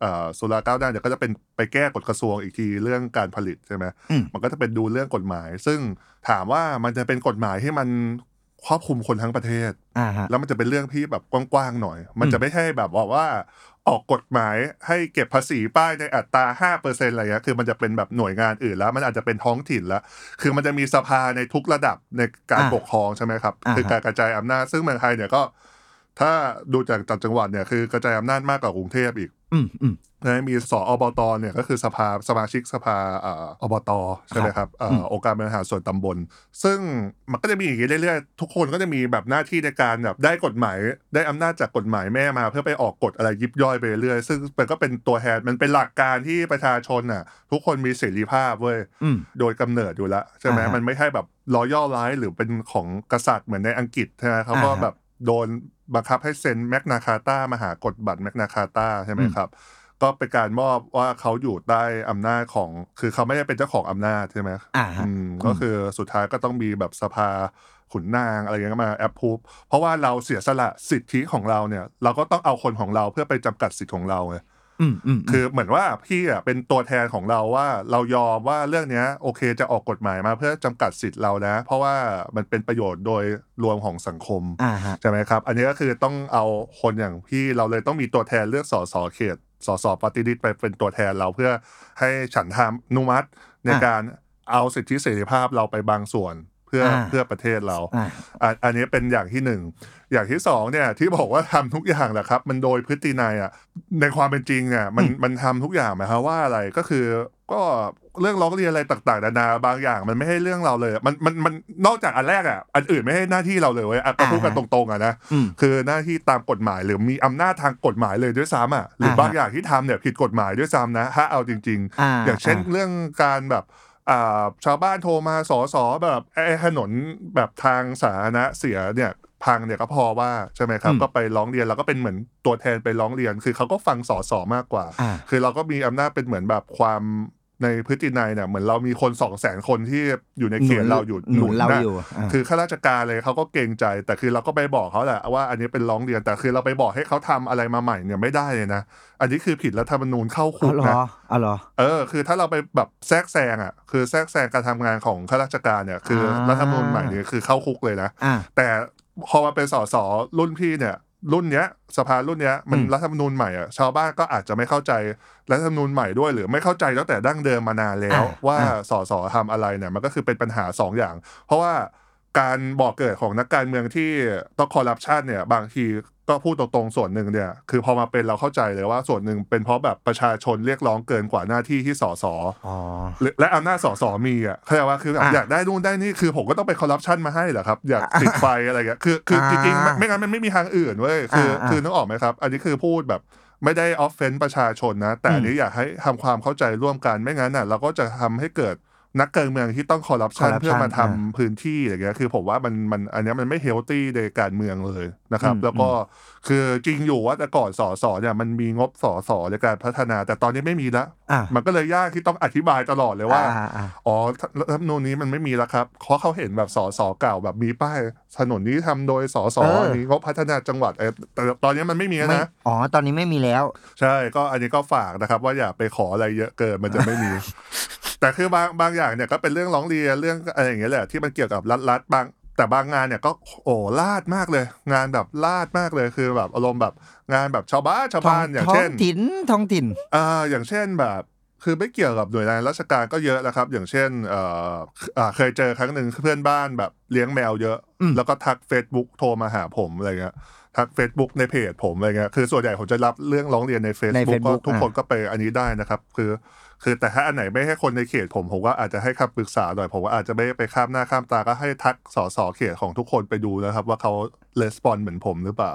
Speaker 3: เอ่อสุราก้าวหน้าเนี่ยก็จะเป็นไปแก้กฎกระทรวงอีกทีเรื่องการผลิตใช่ไหม
Speaker 2: อืม
Speaker 3: มันก็จะเป็นดูเรื่องกฎหมาย ซึ่งถามว่ามันจะเป็นกฎหมายที่มันครอบคลุมคนทั้งประเทศ
Speaker 2: อ่าฮะ
Speaker 3: แล้วมันจะเป็นเรื่องที่แบบกว้างๆหน่อย มัน
Speaker 2: อื
Speaker 3: จะ
Speaker 2: ม
Speaker 3: ไม่ใช่แบบว่าว่า ออกกฎหมายให้เก็บภาษีป้ายในอัตราห้าเปอร์เซ็นอะไรเงี้ยคือมันจะเป็นแบบหน่วยงานอื่นแล้ว มันอาจจะเป็นท้องถิ่นแล้ว คือมันจะมีสภาในทุกระดับในการ
Speaker 2: อ่า
Speaker 3: ปกครองใช่ไหมครับ
Speaker 2: อ่า
Speaker 3: คือการกระจายอำนาจซึ่งเมืองไทยเนี่ยก็ ถ้าดูจากต่างจังหวัดเนี่ยคือกระจายอำนาจมากกว่ากรุงเทพอีก
Speaker 2: อืมอืม
Speaker 3: นะมีสอบตเนี่ยก็คือสภาสมาชิกสภาเอ่ออบตใช่ไหมครับเอ่ออองค์การบริหารส่วนตำบล ซึ่งมันก็จะมีอย่างนี้เรื่อยๆ ทุกคนก็จะมีแบบหน้าที่ในการแบบได้กฎหมาย ได้อำนาจจากกฎหมายแม่มา เพื่อไปออกกฎอะไรยิบย่อยไปเรื่อยซึ่งมันก็เป็นตัวแทนมันเป็นหลักการที่ประชาชนน่ะ ทุกคนมีเสรีภาพเว้ย
Speaker 2: อืม
Speaker 3: โดยกำเนิดอยู่แล้วใช่ไหม
Speaker 2: อ่าฮะ
Speaker 3: มันไม่ใช่แบบรอย่อร้ายหรือเป็นของกษัตริย์เหมือนในอังกฤษใช่ไหมเขาก็
Speaker 2: อ่าฮะ
Speaker 3: แบบโดน บังคับให้เซ็นแมกนาคาตามหากฎบัตรแมกนาคาตาใช่ไหมครับ ก็เป็นการมอบว่าเขาอยู่ใต้อำนาจของ คือเขาไม่ได้เป็นเจ้าของอำนาจใช่ไหม
Speaker 2: อ่าฮะ
Speaker 3: อืมก็คือสุดท้ายก็ต้องมีแบบสภาขุนนางอะไรเงี้ยมาแอปพูฟเพราะว่าเราเสียสละสิทธิของเราเนี่ย เราก็ต้องเอาคนของเราเพื่อไปจำกัดสิทธิของเราไง
Speaker 2: อืมอืม
Speaker 3: คือเหมือนว่าพี่อะเป็นตัวแทนของเราว่าเรายอมว่าเรื่องเนี้ย โอเคจะออกกฎหมายมาเพื่อจำกัดสิทธิ์เรานะ เพราะว่ามันเป็นประโยชน์โดยรวมของสังคม
Speaker 2: อ่าฮะ
Speaker 3: ใช่ไหมครับ อันนี้ก็คือต้องเอาคนอย่างพี่เราเลยต้องมีตัวแทนเลือกสสเขตสสปฏิริษีไปเป็นตัวแทนเราเพื่อให้ฉันทำนุมัติในการเอาสิทธิเสรีภาพเราไปบางส่วน เพื่อเพื่อประเทศเรา
Speaker 2: อ่า
Speaker 3: อะอันนี้เป็นอย่างที่หนึ่งอย่างที่สองเนี่ยที่บอกว่าทำทุกอย่างแหละครับ มันโดยพฤตินัยอะในความเป็นจริงเนี่ยมันมันทำทุกอย่างหมายความว่าอะไรก็คือก็เรื่องร้องเรียนอะไรต่างๆนานาบางอย่าง มันไม่ให้เรื่องเราเลย มันมันมันนอกจากอันแรกอะอันอื่นไม่ให้หน้าที่เราเลยเว้ยอะก็พูดกันตรงๆอะนะ
Speaker 2: อืม
Speaker 3: คือหน้าที่ตามกฎหมายหรือมีอำนาจทางกฎหมายเลยด้วยซ้ำอะหรือ
Speaker 2: ฮะ
Speaker 3: บางอย่างที่ทำเนี่ยผิดกฎหมายด้วยซ้ำนะถ้าเอาจริง
Speaker 2: อ่า
Speaker 3: ๆอย่างเช่น
Speaker 2: อ่า
Speaker 3: เรื่องการแบบอ่า ชาวบ้านโทรมาสอสอแบบไอ้ถนนแบบทางสาธารณะเสียเนี่ยพังเนี่ยก็พอว่าใช่ไหมครับ
Speaker 2: อืม
Speaker 3: ก็ไปร้องเรียนแล้วก็เป็นเหมือนตัวแทนไปร้องเรียน คือเขาก็ฟังสอสอมากกว่า
Speaker 2: อ่า
Speaker 3: คือเราก็มีอำนาจเป็นเหมือนแบบความ ในพฤตินัยเนี่ยเหมือนเรามีคนสองแสนคนที่อยู่ในเขตเราอยู่
Speaker 2: หนุนเรา
Speaker 3: นะ
Speaker 2: อยู่อ่า
Speaker 3: คือข้าราชการเลยเขาก็เกรงใจ แต่คือเราก็ไปบอกเขาแหละว่าอันนี้เป็นร้องเรียนแต่คือเราไปบอกให้เขาทำอะไรมาใหม่เนี่ยไม่ได้เลยนะอันนี้คือผิดรัฐธรรมนูญเข้าคุ
Speaker 2: อ๋อกเหร
Speaker 3: นะ
Speaker 2: ออ๋อเหรอ
Speaker 3: เออ คือถ้าเราไปแบบแทรกแซงอะคือแทรกแซงการทำงานของข้าราชการเนี่ยคืออารัฐธรรมนูญใหม่เนี่ยคือเข้าคุกเลยนะ
Speaker 2: อ่า
Speaker 3: แต่พอมาเป็นสสรุ่นพี่เนี่ย รุ่นเนี้ยสภารุ่นเนี้ยมัน
Speaker 2: อืม
Speaker 3: รัฐธรรมนูญใหม่อะชาวบ้านก็อาจจะไม่เข้าใจรัฐธรรมนูญใหม่ด้วย หรือไม่เข้าใจตั้งแต่ดั้งเดิมมานานแล้ว ว่าสสทำอะไรเนี่ยมันก็คือเป็นปัญหาสองอย่าง เพราะว่าการบอกเกิดของนักการเมืองที่ต้องคอร์รัปชันเนี่ยบางที ก็พูดตรงๆส่วนหนึ่งเนี่ย คือพอมาเป็นเราเข้าใจเลยว่าส่วนหนึ่งเป็นเพราะแบบประชาชนเรียกร้องเกินกว่าหน้าที่ที่สส
Speaker 2: อ๋อ
Speaker 3: หรือและอำนาจสสมีอะเข้าใจว่าคือแบบ
Speaker 2: อะ
Speaker 3: อยากได้นู่นได้นี่คือผมก็ต้องไปคอร์รัปชันมาให้เหรอครับ อยากติดไฟอะไรเงี้ยคือคือจริงๆไม่ไม่งั้นมันไม่มีทางอื่นเว้ยคืออาคือนึกออกไหมครับ อันนี้คือพูดแบบไม่ได้ offend ประชาชนนะ แต่อันนี้อยากให้ทำความเข้าใจร่วมกันไม่งั้นน่ะเราก็จะทำให้เกิด นักการเมืองที่ต้องคอร์รัปชัน
Speaker 2: corruption
Speaker 3: เพื่อมาทำ
Speaker 2: อ่า
Speaker 3: พื้นที่อะไรเงี้ยคือผมว่ามันมันอันเนี้ยมันไม่ healthy ในการเมืองเลยนะครับ
Speaker 2: อืม
Speaker 3: แล้วก็คือจริงอยู่ว่าแต่ก่อนสสเนี่ยมันมีงบสสในการพัฒนา แต่ตอนนี้ไม่มีละ
Speaker 2: อ่า
Speaker 3: มันก็เลยยากที่ต้องอธิบายตลอดเลยว่า
Speaker 2: อ่าอ่า
Speaker 3: อ๋อรัฐธรรมนูญนี้มันไม่มีแล้วครับเพราะเขาเห็นแบบสสเก่าแบบมีป้ายถนนนี้ทำโดยสส
Speaker 2: เออ
Speaker 3: มีงบพัฒนาจังหวัดเออแต่ตอนนี้มันไม่มีแล้ว
Speaker 2: ไม่
Speaker 3: นะ
Speaker 2: อ๋อตอนนี้ไม่มีแล้ว
Speaker 3: ใช่ก็อันนี้ก็ฝากนะครับ ว่าอย่าไปขออะไรเยอะเกินมันจะไม่มี แต่คือบางบางอย่างเนี่ยก็เป็นเรื่องร้องเรียนเรื่องอะไรอย่างเงี้ยแหละที่มันเกี่ยวกับรัฐรัฐบางแต่บางงานเนี่ยก็โอ้ลาดมากเลย งานแบบลาดมากเลยคือแบบอารมณ์แบบงานแบบชาวบ้านชาว
Speaker 2: ท้อง
Speaker 3: บ้านอย่าง
Speaker 2: ท้อ
Speaker 3: เช่
Speaker 2: ง
Speaker 3: น
Speaker 2: ถิ่นท้องถิ่น
Speaker 3: อ่าอย่างเช่นแบบคือไม่เกี่ยวกับหน่วยงานราชการก็เยอะนะครับ อย่างเช่นเอ่ออ่าเคยเจอครั้งหนึ่งเพื่อนบ้านแบบ เลี้ยงแมวเยอะ
Speaker 2: อืม
Speaker 3: แล้วก็ทัก Facebook โทรมาหาผมอะไรเงี้ยทัก Facebook ในเพจผมอะไรเงี้ยคือส่วนใหญ่ผมจะรับเรื่องร้องเรียนใน
Speaker 2: ใน
Speaker 3: Facebook ก็
Speaker 2: Facebook
Speaker 3: ทุกคน
Speaker 2: อะ
Speaker 3: ก็ไปอันนี้ได้นะครับ คือ คือแต่ถ้าอันไหนไม่ให้คนในเขตผมผมก็อาจจะให้คำปรึกษาหน่อยผมว่าอาจจะไม่ไปข้ามหน้าข้ามตาก็ให้ทักสสเขตของทุกคนไปดูนะครับ ว่าเขาレスปอนเหมือนผมหรือเปล่า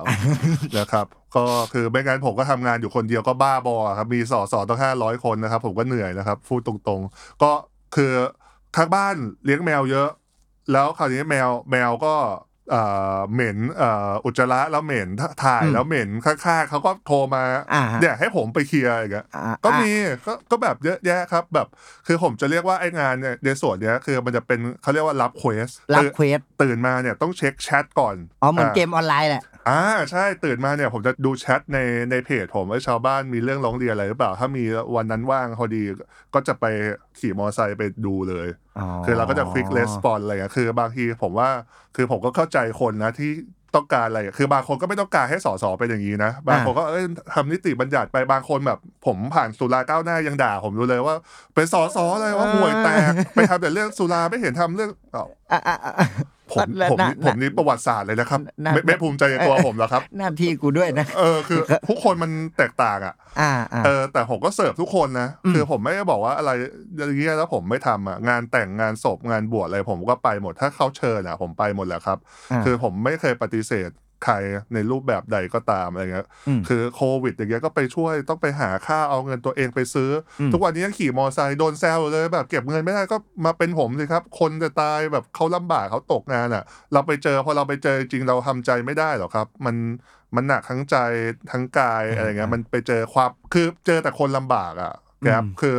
Speaker 3: นะครับ ก็คือไม่งั้นผมก็ทำงานอยู่คนเดียวก็บ้าบอครับมีสอสอต้องห้าร้อยคนนะครับ ผมก็เหนื่อยนะครับพูดตรงๆ ก็คือทางบ้านเลี้ยงแมวเยอะ แล้วคราวนี้แมวแมวก็เอ่อเหม็นเอ่ออุจจาระแล้วเหม็นถ่าย
Speaker 2: อืม
Speaker 3: แล้วเหม็นข้างๆเขาก็โทรมา
Speaker 2: อ่าฮะ
Speaker 3: เนี่ยให้ผมไปเคลียร์อย่างเงี้ย
Speaker 2: อ่า
Speaker 3: ก็
Speaker 2: อ่า
Speaker 3: มีก็ก็แบบเยอะแยะครับ แบบคือผมจะเรียกว่าไอ้งานเนี่ยในส่วนเนี้ยคือมันจะเป็นเขาเรียกว่ารับ quest
Speaker 2: รับ quest
Speaker 3: ตื่นมาเนี่ยต้องเช็คแชทก่อน
Speaker 2: อ๋อเหมือนเกมออนไลน์แหละ
Speaker 3: อ่าใช่ตื่นมาเนี่ยผมจะดูแชทในในเพจผมว่าชาวบ้านมีเรื่องร้องเรียนอะไรหรือเปล่า ถ้ามีวันนั้นว่างพอดีก็จะไปขี่มอเตอร์ไซค์ไปดูเลย คือเราก็จะควิกレスปอนอะไรอย่างเงี้ยคือบางทีผมว่าคือผมก็เข้าใจคนนะที่ต้องการอะไร คือบางคนก็ไม่ต้องการให้สสเป็นอย่างนี้นะ บางคนก็เอ้ยทำนิติบัญญัติไป บางคนแบบ ผมผ่านสุราก้าวหน้ายังด่า ผมดูเลยว่า เป็นสสเลยว่าห่วยแตก ไปทำแต่เรื่องสุราไม่เห็นทำเรื่อง อ้าว
Speaker 2: อะอะอะ
Speaker 3: ผม
Speaker 2: แล้ว
Speaker 3: ผม
Speaker 2: น่ะ
Speaker 3: นี่ผมนี่ประวัติศาสตร์เลยนะครับ
Speaker 2: น่ะ
Speaker 3: ไม่ไม่ภูมิใจในตัวผมหรอกครับ
Speaker 2: หน้าที่กูด้วยนะ
Speaker 3: เออคือทุกคนมันแตกต่างอะ
Speaker 2: อ่าอ่า
Speaker 3: เออแต่ผมก็เสิร์ฟทุกคนนะ
Speaker 2: อืม
Speaker 3: คือผมไม่ได้บอกว่าอะไรอย่างเงี้ยแล้วผมไม่ทำอะงานแต่งงานศพงานบวชอะไรผมก็ไปหมดถ้าเขาเชิญอะ ผมไปหมดแหละครับ
Speaker 2: อ่า
Speaker 3: คือผมไม่เคยปฏิเสธ ใครในรูปแบบใดก็ตามอะไรเงี้ย
Speaker 2: อืม
Speaker 3: คือโควิด อย่างเงี้ยก็ไปช่วยต้องไปหาค่าเอาเงินตัวเองไปซื้ออ
Speaker 2: ม
Speaker 3: ทุกวันนี้ขี่มอไซค์โดนแซวเลยแบบเก็บเงินไม่ได้ก็มาเป็นผมสิครับ คนจะตายแบบเขาลำบากเขาตกงานอะ เราไปเจอพอเราไปเจอจริงเราทำใจไม่ได้หรอกครับ มันมันหนักทั้งใจทั้งกายอะไรเงี้ยมันไปเจอความคือเจอแต่คนลำบากอะแกรบคือ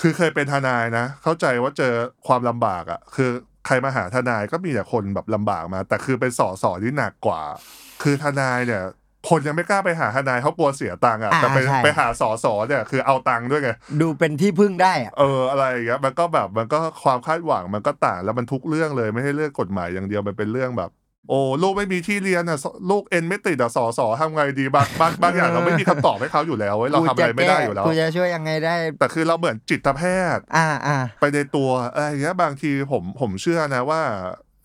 Speaker 3: คือเคยเป็นทนายนะ เข้าใจว่าเจอความลำบากอะ คือ ใครมาหาทนายก็มีแต่คนแบบลำบากมา แต่คือเป็นสอสอที่หนักกว่า คือทนายเนี่ย คนยังไม่กล้าไปหาทนายเขากลัวเสียตังค์อะ
Speaker 2: อ่า
Speaker 3: แต่ไป
Speaker 2: ใช่
Speaker 3: ไปหาสอสอเนี่ยคือเอาตังค์ด้วยไง
Speaker 2: ดูเป็นที่พึ่งได้อะ
Speaker 3: เอออะไรอย่างเงี้ยมันก็แบบมันก็ความคาดหวังมันก็ต่างแล้วมันทุกเรื่องเลยไม่ใช่เรื่องกฎหมายอย่างเดียวมันเป็นเรื่องแบบ โอ้ลูกไม่มีที่เรียนอะลูกเอ็นไม่ติดอะสอสอทำไงดีบางบางบางอย่างเราไม่มีคำตอบให้เขาอยู่แล้วเว้ยเราทำอะไรไม่ได้อยู่แล้ว
Speaker 2: กูจะช่วยยังไงได้
Speaker 3: แต่คือเราเหมือนจิตแพทย์
Speaker 2: อ่าอ่า
Speaker 3: ไปในตัวอะไรอย่างเงี้ยบางทีผมผมเชื่อนะว่า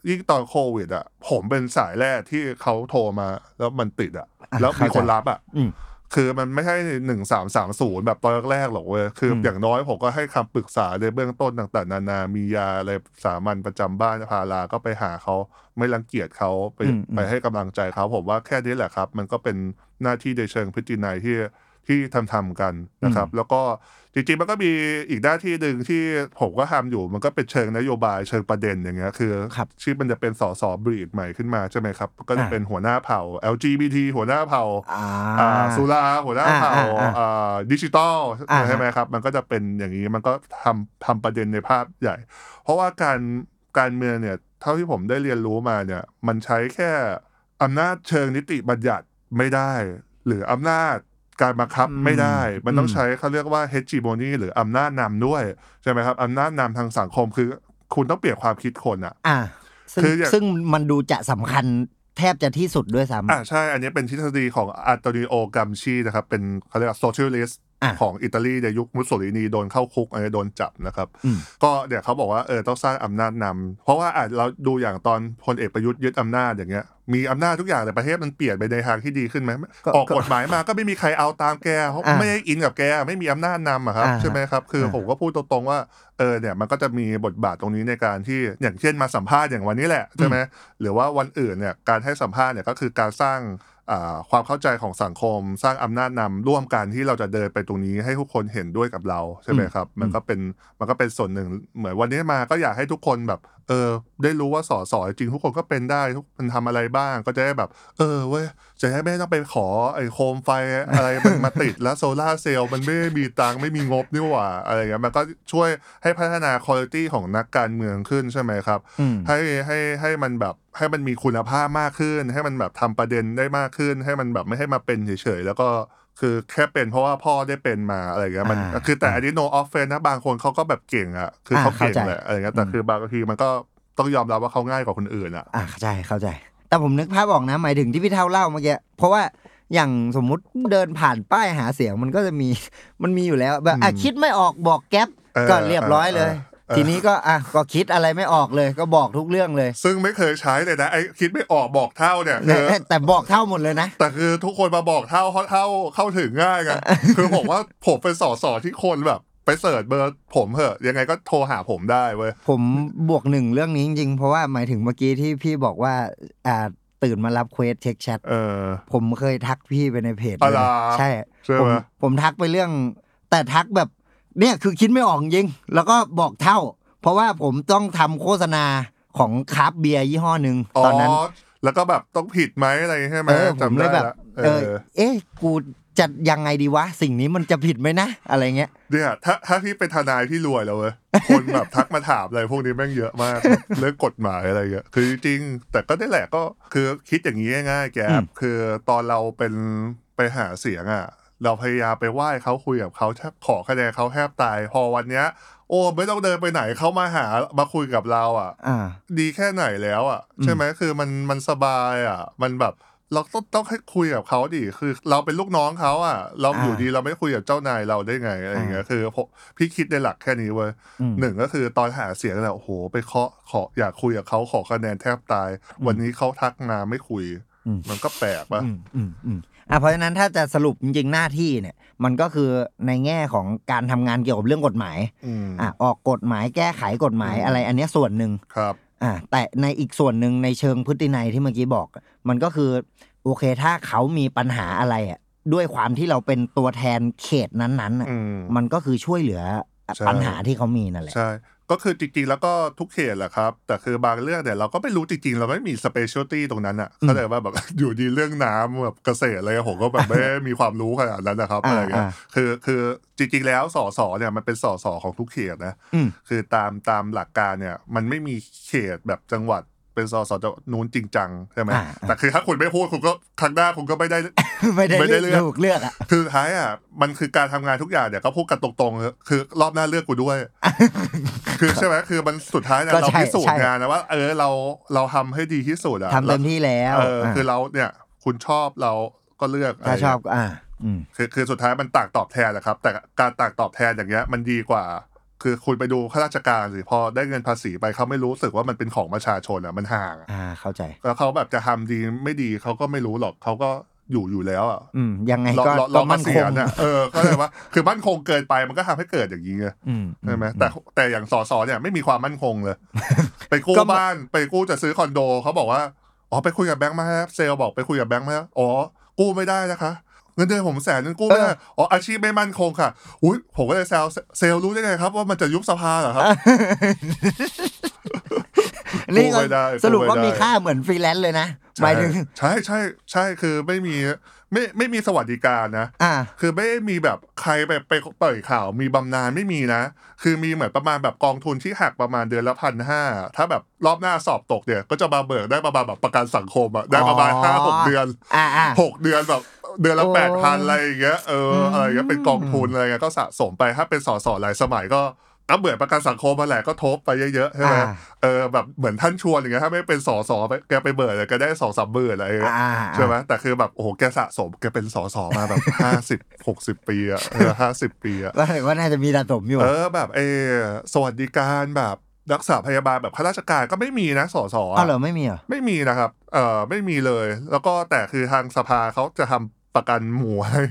Speaker 3: ยิ่งตอนโควิดอะผมเป็นสายแรกที่เขาโทรมา แล้วมันติดอะ
Speaker 2: อะ
Speaker 3: แล้วมี
Speaker 2: เข้าใจ
Speaker 3: คนรับอะ
Speaker 2: อืม
Speaker 3: คือมันไม่ใช่หนึ่งสามสามศูนย์แบบตอนแรกๆหรอกเว้ยคืออ
Speaker 2: ม
Speaker 3: อย่างน้อยผมก็ให้คำปรึกษาในเบื้องต้นต่างๆ นานา มียาอะไรสามัญประจำบ้านพาราก็ไปหาเขาไม่รังเกียจเขาไปไปให้กำลังใจเขาผมว่าแค่นี้แหละครับ มันก็เป็นหน้าที่ในเชิงพฤตินัยที่ที่ทำทำๆกันนะครับ แล้วก็ จริงๆมันก็มีอีกหน้าที่หนึ่งที่ผมก็ทำอยู่มันก็เป็นเชิงนโยบายเชิงประเด็นอย่างเงี้ยคือ
Speaker 2: ครับ
Speaker 3: ชื่อมันจะเป็นสสบรีดใหม่ขึ้นมาใช่ไหมครับ ก็จะ
Speaker 2: อ่า
Speaker 3: เป็นหัวหน้าเผ่า LGBT หัวหน้าเผ่า
Speaker 2: อ่า
Speaker 3: อ่าสุราหัวหน้าเผ่า
Speaker 2: อ่าอ่า
Speaker 3: อ่าดิจิตอล
Speaker 2: อ่า
Speaker 3: ใช่ไหมครับ มันก็จะเป็นอย่างนี้มันก็ทำทำประเด็นในภาพใหญ่ เพราะว่าการการเมืองเนี่ยเท่าที่ผมได้เรียนรู้มาเนี่ยมันใช้แค่อำนาจเชิงนิติบัญญัติไม่ได้ หรืออำนาจ การบังคับไม่ได้ มันต้องใช้เขาเรียกว่า hegemony หรืออำนาจนำด้วยใช่ไหมครับอำนาจนำทางสังคมคือ คุณต้องเปลี่ยนความคิดคนอะ
Speaker 2: อ่าซึ่ง
Speaker 3: คืออย่าง
Speaker 2: ซึ่งมันดูจะสำคัญแทบจะที่สุดด้วยซ้ำ
Speaker 3: อ่าใช่ อันนี้เป็นทฤษฎีของอันโตนิโอกัมชีนะครับ เป็นเขาเรียกว่า socialist
Speaker 2: อะ
Speaker 3: ของอิตาลีในยุคมุสโสลินีโดนเข้าคุกอะไรโดนจับนะครับ
Speaker 2: อืม
Speaker 3: ก็เดี๋ยวเขาบอกว่าเออต้องสร้างอำนาจนำเพราะว่าอะเราดูอย่างตอนพลเอกประยุทธ์ยึดอำนาจอย่างเงี้ยมีอำนาจทุกอย่างแต่ประเทศมันเปลี่ยนไปในทางที่ดีขึ้นไหม
Speaker 2: ก็
Speaker 3: ออก
Speaker 2: ก็
Speaker 3: กฎหมายมาก็ไม่มีใครเอาตามแกเพราะ
Speaker 2: อะ
Speaker 3: ไม่ได้อินกับแกไม่มีอำนาจนำอะครับ
Speaker 2: อ่า
Speaker 3: ใช่ไหมครับคือ
Speaker 2: อ่า
Speaker 3: ผมก็พูดตรงๆว่าเออเนี่ยมันก็จะมีบทบาทตรงนี้ในการที่อย่างเช่นมาสัมภาษณ์อย่างวันนี้แหละใช่ไหมหรือว่าวันอื่นเนี่ยการให้สัมภาษณ์เนี่ยก็คือการสร้างอ่า ความเข้าใจของสังคม สร้างอำนาจนำร่วมกันที่เราจะเดินไปตรงนี้ให้ทุกคนเห็นด้วยกับเราใช่ไหมครับ มันก็เป็นมันก็เป็นส่วนหนึ่ง เหมือนวันนี้มาก็อยากให้ทุกคนแบบเออ ได้รู้ว่าสอสอจริงทุกคนก็เป็นได้ทุกมันทำอะไรบ้างก็จะได้แบบ เออเว้ยจะได้ไม่ต้องไปขอไอ้โคมไฟอะไรมันมาติดแล้วโซลาร์เซลล์มันไม่ได้มีตังค์ไม่มีงบนี่หว่าอะไรเงี้ยมันก็ช่วยให้พัฒนาคุณภาพของนักการเมืองขึ้นใช่ไหมครับ
Speaker 2: อืม
Speaker 3: ให้ให้ให้มันแบบให้มันมีคุณภาพมากขึ้น ให้มันแบบทำประเด็นได้มากขึ้น ให้มันแบบไม่ให้มาเป็นเฉยๆแล้วก็ คือแค่เป็นเพราะว่าพ่อได้เป็นมาอะไรอย่างเงี้ยมัน
Speaker 2: อ่า
Speaker 3: คือแต่อันนี้ no offense นะบางคนเขาก็แบบเก่งอะคือเขา
Speaker 2: อ่า
Speaker 3: เก่ง
Speaker 2: เข้าใจ
Speaker 3: แหละอะไรเงี้ยแต่
Speaker 2: อืม
Speaker 3: คือบางทีมันก็ต้องยอมรับว่าเขาง่ายกว่าคนอื่นอะ
Speaker 2: อ่าเข้าใจเข้าใจ แต่ผมนึกภาพออกนะ หมายถึงที่พี่เท่าเล่าเมื่อกี้เพราะว่าอย่างสมมุติเดินผ่านป้ายหาเสียงมันก็จะมีมันมีอยู่แล้ว แบบอะ
Speaker 3: อืม
Speaker 2: คิดไม่ออกบอกแก๊ป
Speaker 3: เออ
Speaker 2: ก็เรียบร้อยเลย
Speaker 3: เออเออ
Speaker 2: ทีนี้ก็อะก็คิดอะไรไม่ออกเลยก็บอกทุกเรื่องเลย
Speaker 3: ซึ่งไม่เคยใช้เลยนะไอ้คิดไม่ออกบอกเท่าเนี่ยคือ
Speaker 2: แต่บอกเท่าหมดเลยนะ
Speaker 3: แต่คือทุกคนมาบอกเท่าเขาเท่าเข้าถึงง่ายกันคือผมว่าผมเป็นสอสอที่คนแบบไป search เบอร์ผมเหอะ ยังไงก็โทรหาผมได้เว้ย
Speaker 2: ผมบวกหนึ่งเรื่องนี้จริงๆ เพราะว่าหมายถึงเมื่อกี้ที่พี่บอกว่าอ่าตื่นมารับ quest เช็คแชท
Speaker 3: เออ
Speaker 2: ผมเคยทักพี่ไปในเพจ
Speaker 3: อ๋อ
Speaker 2: เลย
Speaker 3: เหรอ
Speaker 2: นะใช่
Speaker 3: ใช่ไหม
Speaker 2: ผมผมทักไปเรื่อง แต่ทักแบบ เนี่ยคือคิดไม่ออกจริง แล้วก็บอกเท่า เพราะว่าผมต้องทำโฆษณาของคราฟต์เบียร์ยี่ห้อหนึ่ง
Speaker 3: อ๋อ
Speaker 2: ตอนนั้น
Speaker 3: แล้วก็แบบต้องผิดไหมอะไรใช่ไหม
Speaker 2: เออผม
Speaker 3: จำ
Speaker 2: เล
Speaker 3: ได้
Speaker 2: ยแบบ
Speaker 3: ละ
Speaker 2: เอ
Speaker 3: เอ
Speaker 2: อ
Speaker 3: อ
Speaker 2: เอ๊ะกูจะยังไงดีวะ สิ่งนี้มันจะผิดไหมนะ อะไรเงี้ย
Speaker 3: เนี่ยถ้าถ้าพี่เป็นทนายที่รวยแล้วเว้ยคนแบบทักมาถามอะไรพวกนี้แม่งเยอะมากเรื่องกฎหมายอะไรเงี้ยคือจริงๆแต่ก็ได้แหละก็คือคิดอย่างนี้ง่ายๆแก
Speaker 2: อืม
Speaker 3: คือตอนเราเป็นไปหาเสียงอะ เราพยายามไปไหว้เขาคุยกับเขาแทบขอคะแนนเขาแทบตาย พอวันเนี้ย โอ้ไม่ต้องเดินไปไหนเขามาหามาคุยกับเราอะ
Speaker 2: อ่า
Speaker 3: ดีแค่ไหนแล้วอะ
Speaker 2: อืม
Speaker 3: ใช่ไหมคือมันมันสบายอะ มันแบบเราต้องต้องให้คุยกับเขาดิ คือเราเป็นลูกน้องเขาอะ เราอยู่ดีเราไม่คุยกับเจ้านายเราได้ไงอะไรอย่างเงี้ย คือผมพี่คิดในหลักแค่นี้เว้ย
Speaker 2: อืม
Speaker 3: หนึ่งก็คือตอนหาเสียงแหละโอ้โห ไปเคาะขออยากคุยกับเขาขอคะแนนแทบตาย วันนี้เขาทักมาไม่คุย
Speaker 2: อืม
Speaker 3: มันก็แปลกปะ
Speaker 2: อืมอืมอืมอะเพราะฉะนั้นถ้าจะสรุปจริงๆหน้าที่เนี่ย มันก็คือในแง่ของการทำงานเกี่ยวกับเรื่องกฎหมาย
Speaker 3: อืม
Speaker 2: อะออกกฎหมายแก้ไขกฎหมาย
Speaker 3: อืม
Speaker 2: อะไร อันเนี้ยส่วนหนึ่ง
Speaker 3: ครับ
Speaker 2: อ่าแต่ในอีกส่วนหนึ่งในเชิงพฤตินัยที่เมื่อกี้บอก มันก็คือโอเคถ้าเขามีปัญหาอะไรอะด้วยความที่เราเป็นตัวแทนเขตนั้นๆน่ะ
Speaker 3: อืม
Speaker 2: มันก็คือช่วยเหลือ
Speaker 3: ใช่
Speaker 2: ปัญหาที่เขามีนั่นแหละ
Speaker 3: ใช่ ก็คือจริงๆ แล้วก็ทุกเขตแหละครับ แต่คือบางเรื่องเนี่ยเราก็ไม่รู้จริงๆ เราไม่มี specialty ตรงนั้นอะ
Speaker 2: อืม
Speaker 3: เข้าใจว่าแบบอยู่ดีเรื่องน้ำแบบเกษตรอะไรผมก็แบบไม่ได้มีความรู้ขนาดนั้นนะครับ
Speaker 2: อ่า
Speaker 3: อะไรเงี้ย
Speaker 2: อ่า
Speaker 3: คือคือจริงๆ แล้วสสเนี่ยมันเป็นสสของทุกเขตนะ
Speaker 2: อืม
Speaker 3: คือตามตามหลักการเนี่ยมันไม่มีเขตแบบจังหวัด เป็นสสจะนู้นจริงจังใช่ไหม
Speaker 2: อ่า
Speaker 3: แต่คือถ้าคุณไม่พูดคุณก็ครั้งหน้าคุณก็ไม่ได้
Speaker 2: ไม่ได้
Speaker 3: ไม่ได้
Speaker 2: เลื
Speaker 3: เลื
Speaker 2: อ
Speaker 3: อก
Speaker 2: กถูกเลือกอะ
Speaker 3: คือสุดท้ายอะมันคือการทำงานทุกอย่างเนี่ยก็พูดกันตรงๆ คือรอบหน้าเลือกกูด้วย คือใช่ไหมคือมันสุดท้ายเนี่ย
Speaker 2: ก็
Speaker 3: เรา
Speaker 2: ใช่
Speaker 3: พิสูจ
Speaker 2: ใช่
Speaker 3: น์งานนะว่า เออเราเราทำให้ดีที่สุดอะ
Speaker 2: ทำเต็มที่แล้ว
Speaker 3: เออ
Speaker 2: อะ
Speaker 3: คือเราเนี่ย คุณชอบเราก็เลือกะไร
Speaker 2: ถ้าชอบก็อ่าอืม
Speaker 3: คือคือสุดท้ายมันต่างตอบแทนแหละครับ แต่การต่างตอบแทนอย่างเงี้ย มันดีกว่า คือคุณไปดูข้าราชการสิพอได้เงินภาษีไปเขาไม่รู้สึกว่ามันเป็นของประชาชนอะมันห่างอะ
Speaker 2: อ่าเข้าใจ
Speaker 3: แล้วเขาแบบจะทำดีไม่ดีเขาก็ไม่รู้หรอกเขาก็อยู่อยู่แล้วอะ
Speaker 2: อืมยังไง
Speaker 3: รอ
Speaker 2: ก็
Speaker 3: รอร
Speaker 2: ก็
Speaker 3: อ
Speaker 2: มั่น
Speaker 3: เก
Speaker 2: ค
Speaker 3: ษีย
Speaker 2: ง
Speaker 3: ณน่ะเออก็เลยว่าคือมั่นคงเกินไปมันก็ทำให้เกิดอย่างนี้ไง
Speaker 2: อืม
Speaker 3: ใช่ไหมแต่แต่อย่างสอสอเนี่ยไม่มีความมั่นคงเลย ไปกู้
Speaker 2: ก็มัน
Speaker 3: บ้านไปกู้จะซื้อคอนโดเขาบอกว่าอ๋อไปคุยกับแบงค์มาครับเซลล์บอกไปคุยกับแบงค์มาครับอ๋อกู้ไม่ได้นะคะ เงินเดือนผมแสนนึงกู้ไม่ได้อ๋ออาชีพไม่มั่นคงค่ะ อุ้ยผมก็เลยแซวเซลล์รู้ได้ไงครับว่ามันจะยุบสภาเหรอครับ
Speaker 2: นี่ก็
Speaker 3: กู้ไม่ได้
Speaker 2: สรุป
Speaker 3: กู้
Speaker 2: ว่า
Speaker 3: ไม่ได้
Speaker 2: มีค่าเหมือนฟรีแลนซ์เลยนะหมายถึง
Speaker 3: ใช่ใช่ใช่คือไม่มีไม่ไม่มีสวัสดิการนะ
Speaker 2: อ่า
Speaker 3: คือไม่ได้มีแบบใครไปไปปล่อยข่าว มีบำนาญไม่มีนะ คือมีเหมือนประมาณแบบกองทุนที่หักประมาณเดือนละพันห้าถ้าแบบรอบหน้าสอบตกเนี่ย ก็จะมาเบิกได้ประมาณแบบประกันสังคมอะได้ประมาณ
Speaker 2: อ๋อ
Speaker 3: ห้าหกเดือน
Speaker 2: อ่าอ่า
Speaker 3: หกเดือนแบบ เดือนละ
Speaker 2: โอ้
Speaker 3: แปดพันอะไรอย่างเงี้ยเออ
Speaker 2: ม
Speaker 3: อะไรอย่างเงี้ยเป็นกองทุนอะไรเงี้ยก็สะสมไปถ้าเป็นสอสอหลายสมัยก็ก็เบื่อประกันสังคมมาแหละก็ทบไปเยอะๆใช่ไหม
Speaker 2: อ่า
Speaker 3: เออแบบเหมือนท่านชวนอย่างเงี้ยถ้าไม่เป็นสอสอไปแกไปเบิกเลยแกได้สองสามหมื่นอะไรอย่างเงี้ย
Speaker 2: อ่า
Speaker 3: ใช่ไหมแต่คือแบบโอ้โหแกสะสมแกเป็นสอสอมาแบบห้าสิบหกสิบปีอะเออห้าสิบปีอะ
Speaker 2: ก็ถือว่าน่าจะมีสะสมอยู่
Speaker 3: เออแบบเออสวัสดิการแบบรักษาพยาบาลแบบข้าราชการก็ไม่มีนะสอสอ
Speaker 2: อ้าวเหรอไม่มีเหรอ
Speaker 3: ไม่มีนะครับเออไม่มีเลย แล้วก็แต่คือทางสภาเขาจะทำ ประกันหมู่ให้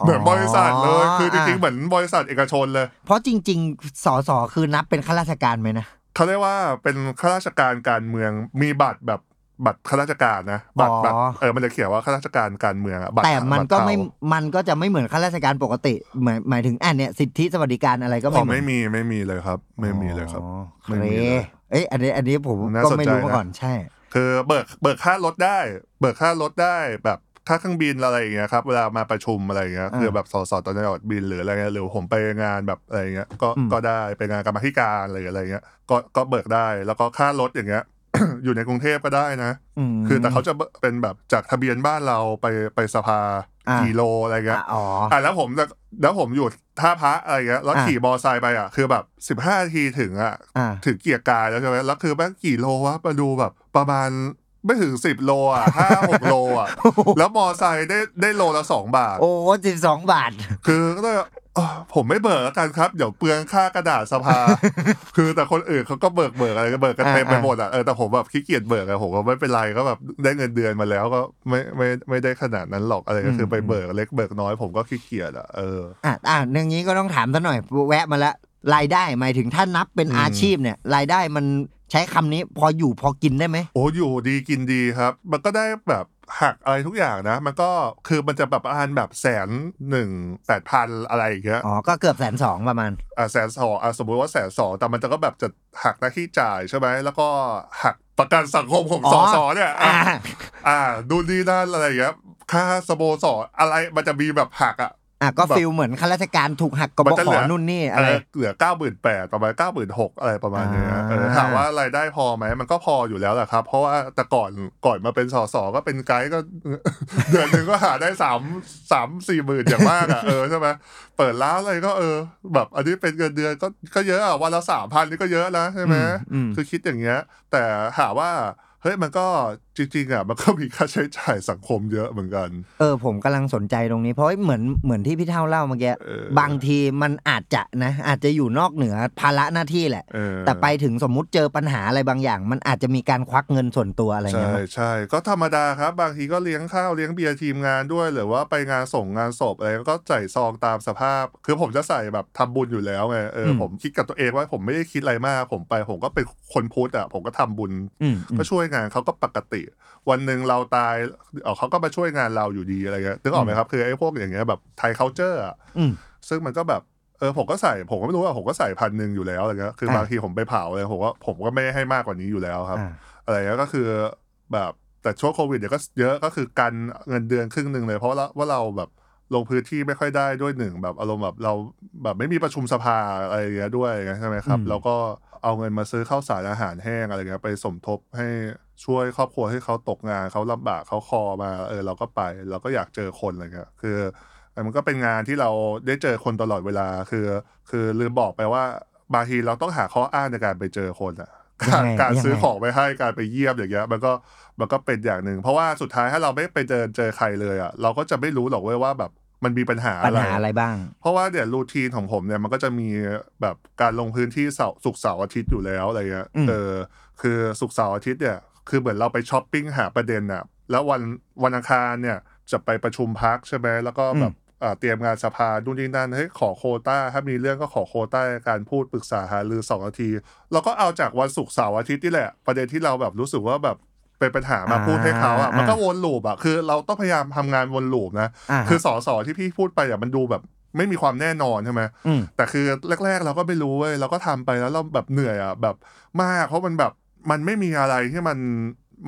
Speaker 3: เหมือนบริษัทเลยคือจริงๆเหมือนบริษัทเอกชนเลย
Speaker 2: เพราะจริง ๆสอสอคือนับเป็นข้าราชการไหมนะ
Speaker 3: เขาเรียกว่าเป็นข้าราชการการเมืองมีบัตรแบบบัตรข้าราชการนะบัตร
Speaker 2: อ๋อ
Speaker 3: แบบเออมันจะเขียนว่าข้าราชการการเมืองอะบัตร
Speaker 2: แต่มันก็
Speaker 3: บัตร
Speaker 2: ไม่
Speaker 3: เทา
Speaker 2: มันก็จะไม่เหมือนข้าราชการปกติหมายหมายถึงอันเนี้ยสิทธิสวัสดิการอะไรก็
Speaker 3: อ๋
Speaker 2: ไม่
Speaker 3: อ
Speaker 2: เหมือน
Speaker 3: ไม่มีไม่มีเลยครับ ไม่มีเลยครับ
Speaker 2: อ๋อ
Speaker 3: ไม่มี
Speaker 2: โอ
Speaker 3: เลย
Speaker 2: เคเอ้ยอันนี้อันนี้ผม
Speaker 3: น่า
Speaker 2: ก็
Speaker 3: สนใจ
Speaker 2: ไม่รู้มา
Speaker 3: นะ
Speaker 2: ก่อนใช่
Speaker 3: คือเบิกเบิกค่ารถได้ เบิกค่ารถได้แบบ ค่าเครื่องบินอะไรอย่างเงี้ยครับเวลามาประชุมอะไรอย่างเงี้ย
Speaker 2: อ่า
Speaker 3: คือแบบสสตอนจังหวัดบินหรืออะไรเงี้ยหรือผมไปงานแบบอะไรเงี้ยก็
Speaker 2: อืม
Speaker 3: ก็ได้ไปงานกรรมาธิการอะไรอะไรเงี้ยก็ก็เบิกได้แล้วก็ค่ารถอย่างเงี้ยอยู่ในกรุงเทพก็ได้นะ
Speaker 2: ม
Speaker 3: คือแต่เขาจะเป็นแบบจากทะเบียนบ้านเราไปไปสภา
Speaker 2: อ่า
Speaker 3: กี่โลอะไรเงี้ย
Speaker 2: อะอ๋อ
Speaker 3: อะแล้วผมจะแล้วผมอยู่ท่าพระอะไรเงี้ยแล้ว
Speaker 2: อ่า
Speaker 3: ขี่มอไซค์ไปอะคือแบบสิบห้านาทีถึงอะ
Speaker 2: อ่า
Speaker 3: ถึงเกียร์กายแล้วใช่ไหมแล้วคือแม่งกี่โลวะมาดูแบบประมาณ ไม่ถึงสิบโลอะห้าหกโลอะ แล้วมอไซค์ได้ได้โลละสองบาท
Speaker 2: โอ้สิบสองบาท
Speaker 3: คือก็เลยเอ้อผมไม่เบิกแล้วกันครับ เดี๋ยวเปลืองค่ากระดาษสภา คือแต่คนอื่นเขาก็เบิกเบิกอะไรก็เบิกกันเต็มไป
Speaker 2: อ่า
Speaker 3: หมดอะเออแต่ผมแบบขี้เกียจเบิกอะผมก็ไม่เป็นไรก็แบบได้เงินเดือนมาแล้วก็ไม่ไม่ไม่ได้ขนาดนั้นหรอกอะไรก็คือไปเบิกเล็กเบิกน้อยผมก็ขี้เกียจอะเออ
Speaker 2: อะอะเรื่องนี้ก็ต้องถามซะหน่อยแวะมาแล้ว รายได้หมายถึงถ้านับเป็น
Speaker 3: อืม
Speaker 2: อาชีพเนี่ย รายได้มันใช้คำนี้พออยู่พอกินได้ไหม
Speaker 3: โอ้อยู่ดีกินดีครับ มันก็ได้แบบหักอะไรทุกอย่างนะ มันก็คือมันจะแบบประมาณแบบแสนหนึ่งแปดพันอะไรอย่างเงี้ย
Speaker 2: อ๋อก็เกือบแสนสองประมาณ
Speaker 3: อะแสนสองอะสมมติว่าแสนสองแต่มันจะก็แบบจะหักหน้าที่จ่ายใช่ไหมแล้วก็หักประกันสังคมของ
Speaker 2: อ๋อ
Speaker 3: สอสอเนี่ยอะ
Speaker 2: อ่า
Speaker 3: อ่าดูดีนั่นอะไรอย่างเงี้ยค่าสโมสรอะไรมันจะมีแบบหักอะ
Speaker 2: อะก็
Speaker 3: แบบ
Speaker 2: feelเหมือนข้าราชการถูกหักกบ
Speaker 3: มันจะ
Speaker 2: ข
Speaker 3: เหลือ
Speaker 2: นู่นนี่
Speaker 3: อะ
Speaker 2: อะไรไร
Speaker 3: เหลือเก้าหมื่นแปดประมาณเก้าหมื่นหกอะไรประมาณเนี้ย
Speaker 2: อ่า
Speaker 3: เออถามว่ารายได้พอไหมมันก็พออยู่แล้วแหละครับ เพราะว่าแต่ก่อนก่อนมาเป็นสสก็เป็นไกด์ก็ เดือนหนึ่งก็หาได้สามสามสี่หมื่นอย่างมากอะเออใช่ไหมเปิดร้านอะไรก็เออ แบบอันนี้เป็นเงินเดือนก็ก็เยอะอะวันละสามพันนี่ก็เยอะนะใช่ไหม
Speaker 2: อืม
Speaker 3: คือคิดอย่างเงี้ย แต่ถามว่าเฮ้ยมันก็จริงๆอะมันก็มีค่าใช้จ่ายสังคมเยอะเหมือนกัน
Speaker 2: เออผมกำลังสนใจตรงนี้ เพราะเหมือนเหมือนที่พี่เท่าเล่าเมื่อกี้
Speaker 3: เออบา
Speaker 2: งทีมันอาจจะนะ อาจจะอยู่นอกเหนือภาระหน้าที่แหละ
Speaker 3: เออ
Speaker 2: แต่ไปถึงสมมุติเจอปัญหาอะไรบางอย่าง มันอาจจะมีการควักเงินส่วนตัวอะไร
Speaker 3: ใช่
Speaker 2: เงี้ยมั้ย
Speaker 3: ใช่ก็ธรรมดาครับ บางทีก็เลี้ยงข้าวเลี้ยงเบียร์ทีมงานด้วย หรือว่าไปงานส่งงานศพอะไรก็ใส่ซองตามสภาพ คือผมจะใส่แบบทำบุญอยู่แล้วไงเอออ
Speaker 2: ม
Speaker 3: ผมคิดกับตัวเองว่าผมไม่ได้คิดอะไรมาก ผมไปผมก็เป็นคนพุทธอะผมก็ทำบุญ
Speaker 2: อืมอืม
Speaker 3: ก็ช่วยงานเขาก็ปกติวันหนึ่งเราตายเอ่อเขาก็มาช่วยงานเราอยู่ดีอะไรเงี้ยนึกออกไหมครับ คือไอ้พวกอย่างเงี้ยแบบไทย culture อะ
Speaker 2: อืม
Speaker 3: ซึ่งมันก็แบบเออผมก็ใส่ผมก็ไม่รู้ว่าผมก็ใส่พันหนึ่งอยู่แล้วอะไรเงี้ยคือ
Speaker 2: อ่า
Speaker 3: บางทีผมไปเผาเลยผมว่าผมก็ไม่ให้มากกว่านี้อยู่แล้วครับ
Speaker 2: อ่า
Speaker 3: อะไรเงี้ยก็คือแบบแต่ช่วงโควิดเนี่ยก็เยอะก็คือกันเงินเดือนครึ่งหนึ่งเลย เพราะว่าเราว่าเราแบบลงพื้นที่ไม่ค่อยได้ด้วยหนึ่งแบบอารมณ์แบบเราแบบไม่มีประชุมสภาอะไรอย่างเงี้ยด้วยใช่ไหมครับ
Speaker 2: อืม
Speaker 3: แล้วก็ เอาเงินมาซื้อข้าวสารอาหารแห้งอะไรเงี้ยไปสมทบให้ช่วยครอบครัวให้เขาตกงานเขาลำบากเขาคอมาเออเราก็ไปเราก็อยากเจอคนอะไรเงี้ยคือมันก็เป็นงานที่เราได้เจอคนตลอดเวลาคือ คือลืมบอกไปว่าบางทีเราต้องหาข้ออ้างในการไปเจอคนอะ
Speaker 2: ยังไง
Speaker 3: การ
Speaker 2: ยังไง
Speaker 3: ซื้อของไปให้การไปเยี่ยมอย่างเงี้ยมันก็มันก็เป็นอย่างหนึ่งเพราะว่าสุดท้ายถ้าเราไม่ไปเจอเจอใครเลยอะเราก็จะไม่รู้หรอกเว้ยว่าแบบ มันมีปัญหา
Speaker 2: ปัญ
Speaker 3: อะไร
Speaker 2: หาอะไรบ้าง
Speaker 3: เพราะว่าเดี๋ยวรูทีนของผมเนี่ยมันก็จะมีแบบการลงพื้นที่เสาร์ศุกร์เสาร์อาทิตย์อยู่แล้วอะไรเงี้ย
Speaker 2: อืม
Speaker 3: เออคือศุกร์เสาร์อาทิตย์เนี่ยคือเหมือนเราไปช้อปปิ้งหาประเด็นน่ะแล้ววันวันอังคารเนี่ยจะไปประชุมพรรคใช่ไหมแล้วก็แบบอ่าเตรียมงานสภาดูนู่นนี่นั่นเฮ้ยขอโควต้าถ้ามีเรื่องก็ขอโควต้าการพูดปรึกษาหารือสองนาทีเราก็เอาจากวันศุกร์เสาร์อาทิตย์นี่แหละ ประเด็นที่เราแบบรู้สึกว่าแบบ เป็นปัญหามาพูดให้เขาอะ
Speaker 2: อ่ามั
Speaker 3: นก็วน loop อะคือเราต้องพยายามทำงานวน loop นะ
Speaker 2: อ่า
Speaker 3: คือสอสอที่พี่พูดไปอะมันดูแบบไม่มีความแน่นอนใช่ไหม
Speaker 2: อืม
Speaker 3: แต่คือแรก ๆ เราก็ไม่รู้เว้ยเราก็ทำไปแล้วเราแบบเหนื่อยอะแบบมาก เพราะมันแบบมันไม่มีอะไรที่มัน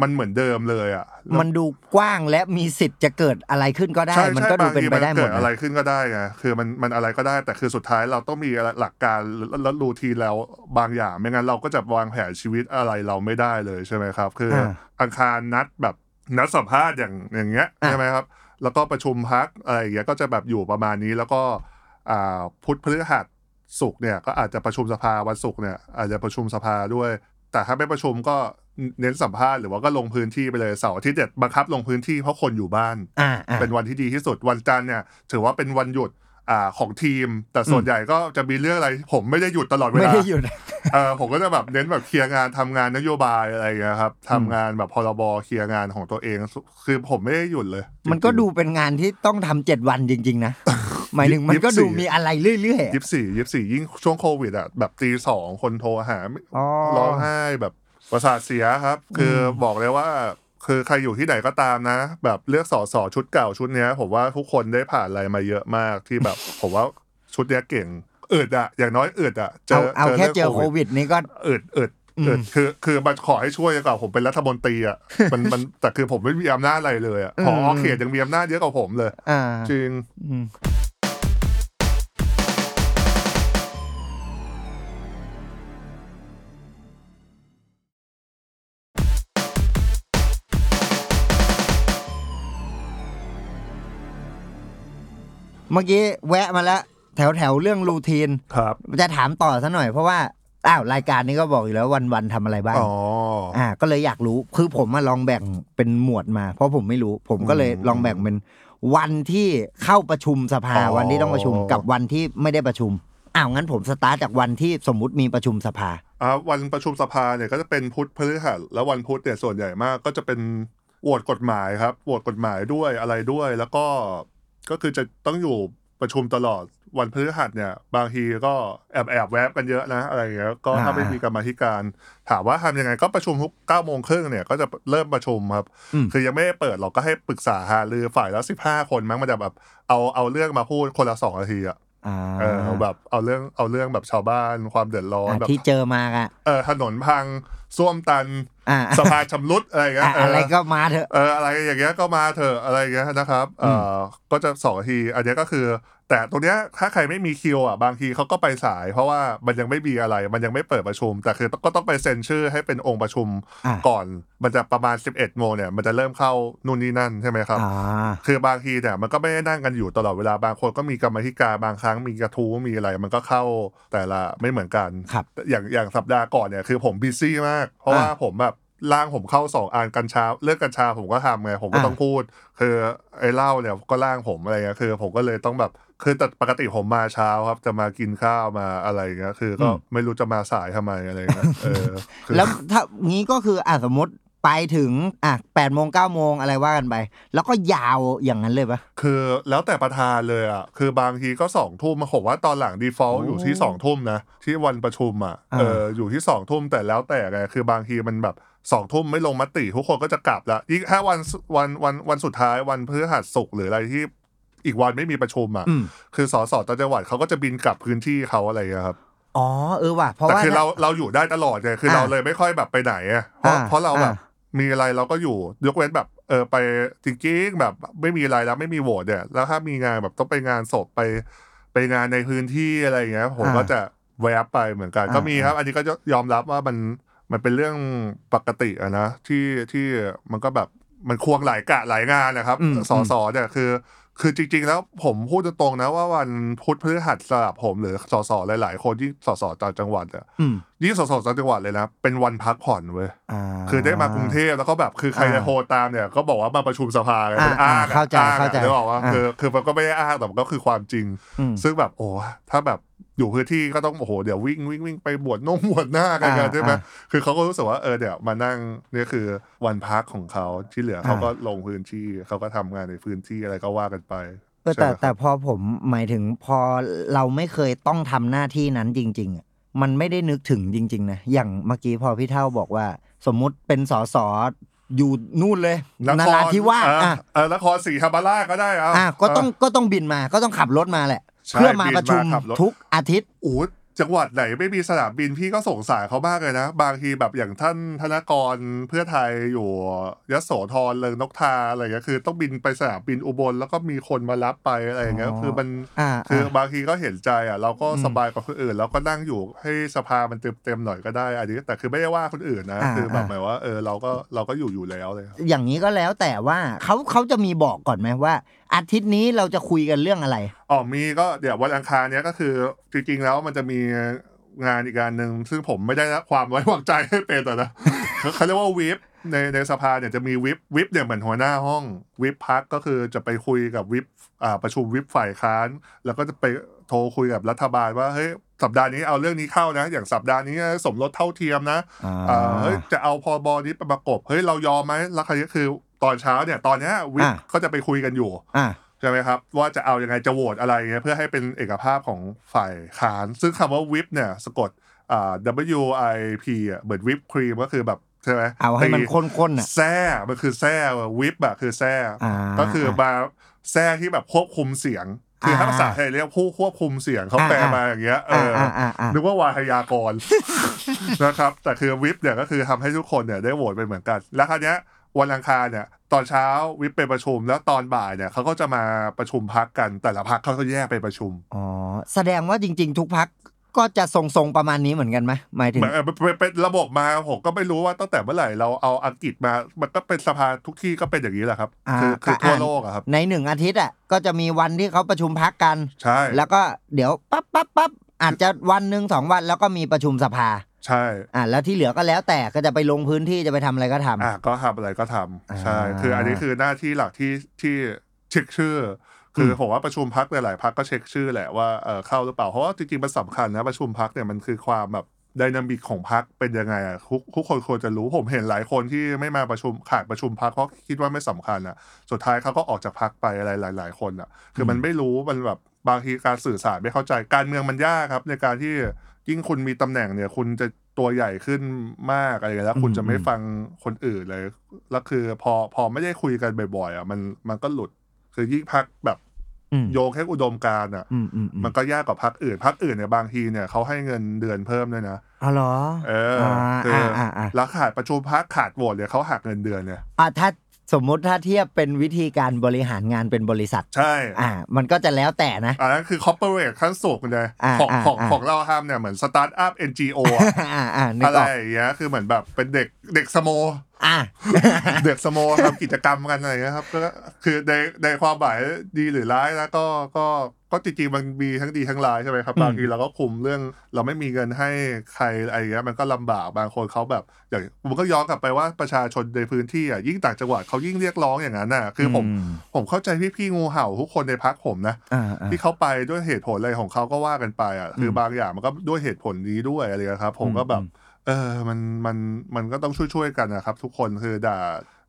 Speaker 3: มันเหมือนเดิมเลยอะแล้ว
Speaker 2: มันดูกว้างและมีสิทธิ์จะเกิดอะไรขึ้นก็ได้
Speaker 3: ใช่
Speaker 2: มัน
Speaker 3: ใช่
Speaker 2: ก็ดู
Speaker 3: บาง
Speaker 2: เป็น
Speaker 3: ที
Speaker 2: ไป
Speaker 3: มัน
Speaker 2: ได้หม
Speaker 3: เกิ
Speaker 2: ด
Speaker 3: ด
Speaker 2: นะ
Speaker 3: อะไรขึ้นก็ได้ไงคือมันมันอะไรก็ได้แต่คือสุดท้ายเราต้องมีหลักการและรูทีนแล้วบางอย่าง ไม่งั้นเราก็จะวางแผนชีวิตอะไรเราไม่ได้เลยใช่ไหมครับ คืออาอังคารนัดแบบนัดสัมภาษณ์อย่างอย่างเงี้ย
Speaker 2: อะ
Speaker 3: ใช่ไหมครับ แล้วก็ประชุมพักอะไรอย่างเงี้ยก็จะแบบอยู่ประมาณนี้แล้วก็อ่าพุธพฤหัสศุกร์เนี่ยก็อาจจะประชุมสภาวันศุกร์เนี่ยอาจจะประชุมสภาด้วย แต่ถ้าไม่ประชุมก็ เน้นสัมภาษณ์หรือว่าก็ลงพื้นที่ไปเลยเสาร์อาทิตย์เด็ดบังคับลงพื้นที่เพราะคนอยู่บ้าน
Speaker 2: อ่าอ่า
Speaker 3: เป็นวันที่ดีที่สุดวันจันทร์เนี่ย ถือว่าเป็นวันหยุดอ่าของทีม แต่ส่วนใหญ่ก็จะมีเรื่องอะไร ผมไม่ได้หยุดตลอดเว
Speaker 2: ไม่
Speaker 3: ลา
Speaker 2: ได้หยุด
Speaker 3: เออผมก็จะแบบเน้นแบบเคลียร์งานทำงานนโยบายอะไรอย่างเงี้ยครับทำงานแบบพรบเคลียร์งานของตัวเอง คือผมไม่ได้หยุดเลย
Speaker 2: มันก็ดูเป็นงานที่ต้องทำเจ็ดวันจริง ๆ นะหมายถึงมันก็ดูมีอะไรเรื่อยๆ
Speaker 3: ยิบสี่ยิบสี่ยิ่งช่วงโควิดอะแบบตีสองคนโทรหา
Speaker 2: อ๋อ
Speaker 3: ร้องไห้แบบ ประสาทเสียครับ คืออบอกเลยว่า คือใครอยู่ที่ไหนก็ตามนะ แบบเลือกสอสอชุดเก่าชุดเนี้ย ผมว่าทุกคนได้ผ่านอะไรมาเยอะมากที่แบบ ผมว่าชุดเนี้ยเก่งอึดอะอย่างน้อยอึดอะเจ
Speaker 2: เอา
Speaker 3: อ
Speaker 2: เอาแค่เจอ
Speaker 3: รื่อง
Speaker 2: โควิดนี่ก็
Speaker 3: อึดอึด
Speaker 2: อืม
Speaker 3: อึดคือคือมันขอให้ช่วยก่อนผมเป็นรัฐมนตรีอะมันมันแต่คือผมไม่มีอำนาจอะไรเลยอะพอเขตยังมีอำนาจเยอะกว่าผมเลย
Speaker 2: อ่า
Speaker 3: จริง
Speaker 2: เมื่อกี้แวะมาแล้ว แถวแถวๆเรื่องรูทีน
Speaker 3: ครับ
Speaker 2: จะถามต่อซะหน่อยเพราะว่าอ้าวรายการนี้ก็บอกอยู่แล้ววันวันๆทำอะไรบ้าง
Speaker 3: อ๋อ
Speaker 2: อ่าก็เลยอยากรู้คือผมมาลองแบ่งเป็นหมวดมา เพราะผมไม่รู้ ผมก็เลย
Speaker 3: อืม
Speaker 2: ลองแบ่งเป็นวันที่เข้าประชุมสภา
Speaker 3: อ๋อ
Speaker 2: วันที่ต้องประชุมกับวันที่ไม่ได้ประชุมอ้าวงั้นผมสตาร์ทจากวันที่สมมุติมีประชุมสภา
Speaker 3: อ่าวันประชุมสภาเนี่ยก็จะเป็นพุธพฤหัสแล้ววันพุธเนี่ยส่วนใหญ่มากก็จะเป็นโหวตกฎหมายครับโหวตกฎหมายด้วยอะไรด้วย แล้วก็ ก็คือจะต้องอยู่ประชุมตลอดวันพฤหัสเนี่ย บางทีก็แอบแอบแวบกันเยอะนะ อะไรอย่างเงี้ยก็ถ้า
Speaker 2: อ่า
Speaker 3: ไม่มีกรรมาธิการ ถามว่าทำยังไงก็ประชุมทุกเก้าโมงครึ่งเนี่ยก็จะเริ่มประชุมครับ
Speaker 2: อืม
Speaker 3: คือยังไม่ได้เปิดเราก็ให้ปรึกษาหารือฝ่ายละสิบห้าคนมั้งมันจะแบบเอาเอาเรื่องมาพูดคนละสองนาทีอะ
Speaker 2: อ่า
Speaker 3: เออแบบเอาเรื่องเอาเรื่องแบบชาวบ้านความเดือดร้อน
Speaker 2: อ่า
Speaker 3: แบบ
Speaker 2: ที่เจอมาอะ
Speaker 3: เออถนนพัง ส้วมตัน
Speaker 2: อ่า
Speaker 3: สะพานชำรุดอะไรอย่างเงี้
Speaker 2: อะ
Speaker 3: ยเออ
Speaker 2: อะไรก็มาเถอะ
Speaker 3: เอออะไรอย่างเงี้ยก็มาเถอะอะไรอย่างเงี้ยนะครับเออก็จะสองนาที อันเนี้ยก็คือ แต่ตรงเนี้ยถ้าใครไม่มีคิวอะบางทีเขาก็ไปสาย เพราะว่ามันยังไม่มีอะไร มันยังไม่เปิดประชุม แต่คือก็ต้องไปเซ็นชื่อให้เป็นองค์ประชุม
Speaker 2: อะ
Speaker 3: ก่อน มันจะประมาณ 11โมงเนี่ยมันจะเริ่มเข้านู่นนี่นั่นใช่ไหมครับ
Speaker 2: อ่า
Speaker 3: คือบางทีเนี่ยมันก็ไม่ได้นั่งกันอยู่ตลอดเวลาบางคนก็มีกรรมาธิการบางครั้งมีกระทู้มีอะไร มันก็เข้าแต่ละไม่เหมือนกัน
Speaker 2: ครับ
Speaker 3: อย่างอย่างสัปดาห์ก่อนเนี่ยคือผมบิซี่มาก เพราะว่า
Speaker 2: อ่า
Speaker 3: ผมแบบร่างผมเข้าสองอันกัญชาเลิกกัญชาผมก็ทำไงผมก็
Speaker 2: อ่า
Speaker 3: ต้องพูด คือไอ้เหล้าเนี่ยก็ร่างผมอะไรเงี้ยคือ ผมก็เลยต้องแบบ คือแต่ปกติผมมาเช้าครับ จะมากินข้าวมาอะไรเงี้ยคือก็ไม่รู้จะมาสายทำไมอะไรเงี้ยเออคือ
Speaker 2: แล้วถ้างี้ก็คืออะสมมติไปถึงอะแปดโมงเก้าโมงอะไรว่ากันไป แล้วก็ยาวอย่างนั้นเลยปะ
Speaker 3: คือแล้วแต่ประธานเลยอะคือบางทีก็สองทุ่มมาผมว่าตอนหลัง default
Speaker 2: โอ้
Speaker 3: อยู่ที่สองทุ่มนะ ที่วันประชุมอะ
Speaker 2: อ่า
Speaker 3: เอออยู่ที่สองทุ่มแต่แล้วแต่ไงคือบางทีมันแบบสองทุ่มไม่ลงมติทุกคนก็จะกลับแล้วยิ่งถ้าวันวันวันวันสุดท้ายวันพฤหัสศุกร์หรืออะไรที่ อีกวันไม่มีประชุมอะ
Speaker 2: อืม
Speaker 3: คือสสต่างจังหวัดเขาก็จะบินกลับพื้นที่เขาอะไรอย่างเงี้ยครับ
Speaker 2: อ๋อเออว่ะเพราะ
Speaker 3: แต่
Speaker 2: ว่า
Speaker 3: คือเราเราอยู่ได้ตลอดไงคือเรา
Speaker 2: อ่า
Speaker 3: เลยไม่ค่อยแบบไปไหนอะเพราะ
Speaker 2: อ่า
Speaker 3: เพราะเราแบบ
Speaker 2: อ่
Speaker 3: มีอะไรเราก็อยู่ยกเว้นแบบเออไปจริงๆแบบไม่มีอะไรแล้วไม่มีโหวตเนี่ยแล้วถ้ามีงานแบบต้องไปงานศพไปไปงานในพื้นที่อะไรอย่างเงี้ยผม
Speaker 2: อ่า
Speaker 3: ก็จะแวบไปเหมือนกัน
Speaker 2: อ่า
Speaker 3: ก็มีครับ อันนี้ก็ยอมรับว่ามันมันเป็นเรื่องปกติอะนะที่ที่มันก็แบบมันควงหลายกะหลายงานนะครับ
Speaker 2: อืม
Speaker 3: สอสอเนี่ยคือ คือจริงๆแล้วผมพูดตรงๆนะว่าวันพุธพฤหัสสำหรับผมหรือสสหลาย ๆ คนที่สสต่างจังหวัดอะ
Speaker 2: อืม
Speaker 3: ยิ่งสสต่างจังหวัดเลยนะเป็นวันพักผ่อนเว้ย
Speaker 2: อ่า
Speaker 3: คือได้มากรุงเทพแล้วก็แบบคือใคร
Speaker 2: อ่า
Speaker 3: จะโทรตามเนี่ยก็บอกว่ามาประชุมสภาไง
Speaker 2: อ่า
Speaker 3: เป็นอ้าง
Speaker 2: อ่าเข้าใจ
Speaker 3: อ้งอะ
Speaker 2: เข้าใจ
Speaker 3: ได้บอกว่า
Speaker 2: อ่า
Speaker 3: คือคือมันก็ไม่ได้อ้างแต่มันก็คือความจริง
Speaker 2: อืม
Speaker 3: ซึ่งแบบโอ้ถ้าแบบ อยู่พื้นที่ก็ต้องโอ้โหเดี๋ยววิ่งวิ่งวิ่งไปบวชน่งบวชหน้ากันกัน
Speaker 2: อ่า
Speaker 3: ใช่ไหม
Speaker 2: อ่า
Speaker 3: คือเขาก็รู้สึกว่าเออเดี๋ยวมานั่งเนี่ยคือวันพักของเขาที่เหลือเขาก็ลงพื้นที่เขาก็ทำงานในพื้นที่อะไรก็ว่ากันไป
Speaker 2: เออแต่
Speaker 3: ใช่ไหมครับ
Speaker 2: แต่พอผมหมายถึงพอเราไม่เคยต้องทำหน้าที่นั้นจริงๆอะมันไม่ได้นึกถึงจริง ๆ นะ อย่างเมื่อกี้พอพี่เท่าบอกว่า สมมุติเป็นสสอยู่นู่นเลยนราธิวาส
Speaker 3: เออ
Speaker 2: อะ
Speaker 3: เออนครศรีธรรมราชก็ได้เอา
Speaker 2: อะก็ต้องก็ต้องบินมาก็ต้องขับรถมาแหละ
Speaker 3: ใช่
Speaker 2: เพื่อมาประชุม
Speaker 3: บินมาขับรถ
Speaker 2: ทุกอาทิตย์
Speaker 3: โอ้จังหวัดไหนไม่มีสนามบินพี่ก็สงสารเขามากเลยนะ บางทีแบบอย่างท่านธนกรเพื่อไทยอยู่ยโสธรเลิงนกทาอะไรเงี้ยคือ ต้องบินไปสนามบินอุบลแล้วก็มีคนมารับไปอะไรอย่างเงี้ย
Speaker 2: อ๋อ
Speaker 3: คือมัน
Speaker 2: อ่า
Speaker 3: คือ
Speaker 2: อ่า
Speaker 3: บางทีก็เห็นใจอะเราก็
Speaker 2: อืม
Speaker 3: สบายกว่าคนอื่นเราก็นั่งอยู่ให้สภามันเต็มเต็มๆหน่อยก็ได้อันนี้แต่คือไม่ได้ว่าคนอื่นนะ
Speaker 2: อ่า
Speaker 3: คือแบบ
Speaker 2: อ่า
Speaker 3: หมายว่าเออเราก็เราก็อยู่อยู่แล้วเลยครับ
Speaker 2: อย่างนี้ก็แล้วแต่ว่าเขาเขาจะมีบอกก่อนไหมว่า อาทิตย์นี้เราจะคุยกันเรื่องอะไร
Speaker 3: อ๋อมีก็เดี๋ยววันอังคารเนี้ยก็คือจริงๆแล้วมันจะมีงานอีกงานหนึ่งซึ่งผมไม่ได้รับความไว้วางใจให้เป็นแต่นะเขาเรียกว่าวิปในในสภาเนี่ยจะมีวิปวิปเนี่ยเหมือนหัวหน้าห้องวิปพักก็คือจะไปคุยกับวิปประชุมวิปฝ่ายค้าน แล้วก็จะไปโทรคุยกับรัฐบาลว่าเฮ้ย สัปดาห์นี้เอาเรื่องนี้เข้านะ อย่างสัปดาห์นี้สมรสเท่าเทียมนะ
Speaker 2: อ่า
Speaker 3: อ่าเฮ้ยจะเอาพอบอนี้ไปประกบเฮ้ยเรายอมไหมแล้วคราวนี้คือตอนเช้าเนี่ยตอนเนี้ยวิป
Speaker 2: อ่า
Speaker 3: ก็จะไปคุยกันอยู่
Speaker 2: อ่า
Speaker 3: ใช่ไหมครับ ว่าจะเอายังไงจะโหวตอะไรเงี้ยเพื่อให้เป็นเอกภาพของฝ่ายค้าน ซึ่งคำว่าวิปเนี่ยสะกดอ่า W I P อะเหมือนวิปครีมก็คือแบบใช่ไหม
Speaker 2: เอาให้มัน
Speaker 3: ตี
Speaker 2: ข้นๆอะ
Speaker 3: แซ่มันคือแซ่วิปอะคือแซ่
Speaker 2: อ่า
Speaker 3: ก็คือมาแซ่ที่แบบควบคุมเสียง คือถ้า
Speaker 2: อ่า
Speaker 3: ภาษาไทยเรียกผู้ควบคุมเสียงเขา
Speaker 2: อ่า
Speaker 3: แปล
Speaker 2: อ่าม
Speaker 3: มาอย่างเงี้ยเอ
Speaker 2: อ่า
Speaker 3: อ
Speaker 2: อ่าอ่าอ่า
Speaker 3: นึกว่าวาทยากรนะครับ แต่คือวิปเนี่ยก็คือทำให้ทุกคนเนี่ยได้โหวตไปเหมือนกัน แล้วคราวเนี้ยวันอังคารเนี่ย ตอนเช้าวิปไปประชุม แล้วตอนบ่ายเนี่ยเขาก็จะมาประชุมพักกันแต่ละพักเขาก็แยกไปประชุม
Speaker 2: อ๋อแสดงว่าจริง ๆ ทุกพัก ก็จะทรงๆประมาณนี้เหมือนกันไหมหมายถึง
Speaker 3: เหมือนเออเป็นเป็นระบบมาผมก็ไม่รู้ว่าตั้งแต่เมื่อไหร่เราเอาอังกฤษมา มันก็เป็นสภาทุกที่ก็เป็นอย่างนี้แหละครับ
Speaker 2: อ่า
Speaker 3: คือคือ
Speaker 2: ก็
Speaker 3: ทั่ว
Speaker 2: อ่าน
Speaker 3: โลกอะครับ
Speaker 2: ในหนึ่งอาทิตย์อะก็จะมีวันที่เขาประชุมพักกัน
Speaker 3: ใช่
Speaker 2: แล้วก็เดี๋ยวปั๊บปั๊บปั๊บอาจจะวันหนึ่งสองวันแล้วก็มีประชุมสภา
Speaker 3: ใช่
Speaker 2: อ่าแล้วที่เหลือก็แล้วแต่ก็จะไปลงพื้นที่จะไปทำอะไรก็ทำ
Speaker 3: อะก็ทำอะไรก็ทำ
Speaker 2: อ่า
Speaker 3: ใช่ คืออันนี้คือหน้าที่หลักที่ที่เช็คชื่อ คืออ
Speaker 2: ม
Speaker 3: ผมว่าประชุมพักหลายๆพักก็เช็คชื่อแหละว่าเออเข้าหรือเปล่า เพราะว่าจริงๆมันสำคัญนะประชุมพักเนี่ยมันคือความแบบไดนามิกของพักเป็นยังไงอะทุกทุกคนควรจะรู้ผมเห็นหลายคนที่ไม่มาประชุมขาดประชุมพักเพราะคิดว่าไม่สำคัญอะ สุดท้ายเขาก็ออกจากพักไปอะไรหลาย ๆ คนอะ คือมันไม่รู้มันแบบบางทีการสื่อสารไม่เข้าใจการเมืองมันยากครับ ในการที่ยิ่งคุณมีตำแหน่งเนี่ย คุณจะตัวใหญ่ขึ้นมากอะไรอย่างเงี้ยแล้ว คุณจะไม่ฟังคนอื่นเลยแล้วคือพอพอไม่ได้คุยกันบ่อยๆอะมันมันก็หลุด คือยิ่งพักแบบ
Speaker 2: อืม
Speaker 3: โยงแค่อุดมการณ์อะ
Speaker 2: อืมอืมอืม
Speaker 3: มันก็ยากกว่าพักอื่นพักอื่นเนี่ยบางทีเนี่ยเขาให้เงินเดือนเพิ่มด้วยนะ
Speaker 2: อ๋อเหรอ
Speaker 3: เอออาคืออ
Speaker 2: อ่าอ่า
Speaker 3: แล้วขาดประชุมพักขาดโหวตเนี่ยเขาหักเงินเดือนเนี่ย
Speaker 2: อ่าถ้าสมมุติถ้าเทียบเป็นวิธีการบริหารงานเป็นบริษัท
Speaker 3: ใช่
Speaker 2: อ่า มันก็จะแล้วแต่นะ
Speaker 3: อันนั้นคือคอร์ปอเรทขั้นสูงเลย
Speaker 2: อ่า
Speaker 3: ของ
Speaker 2: อ่า
Speaker 3: ของ
Speaker 2: อ่า
Speaker 3: ของเราทำเนี่ยเหมือนสตาร์ทอัพ NGO อะ
Speaker 2: อ่าอ่านึก
Speaker 3: อะไร
Speaker 2: ออก
Speaker 3: อย่างเงี้ยคือเหมือนแบบเป็นเด็กเด็กสโม
Speaker 2: อ่า
Speaker 3: เด็กสโมทำกิจกรรมกันอะไรเงี้ยครับก็คือในในความหมายดีหรือร้ายแล้วก็ก็ก็จริงๆมันมีทั้งดีทั้งร้ายใช่ไหมครับ
Speaker 2: อืม
Speaker 3: บางทีเราก็คุมเรื่องเราไม่มีเงินให้ใครอะไรเงี้ยมันก็ลำบากบางคนเขาแบบอย่างมันก็ย้อนกลับไปว่าประชาชนในพื้นที่อะยิ่งต่างจังหวัดเขายิ่งเรียกร้องอย่างนั้นน่ะคือผมผมเข้าใจพี่ๆงูเห่าทุกคนในพักผมนะ
Speaker 2: อ่าอ่า
Speaker 3: ที่เขาไปด้วยเหตุผลอะไรของเขาก็ว่ากันไปอะคือ
Speaker 2: ม
Speaker 3: บางอย่างมันก็ด้วยเหตุผลนี้ด้วยอะไรเงี้ยครับผมก็แบบ
Speaker 2: อืม
Speaker 3: เออ มัน มัน มันก็ต้องช่วยๆกันนะครับ ทุกคนคือด่า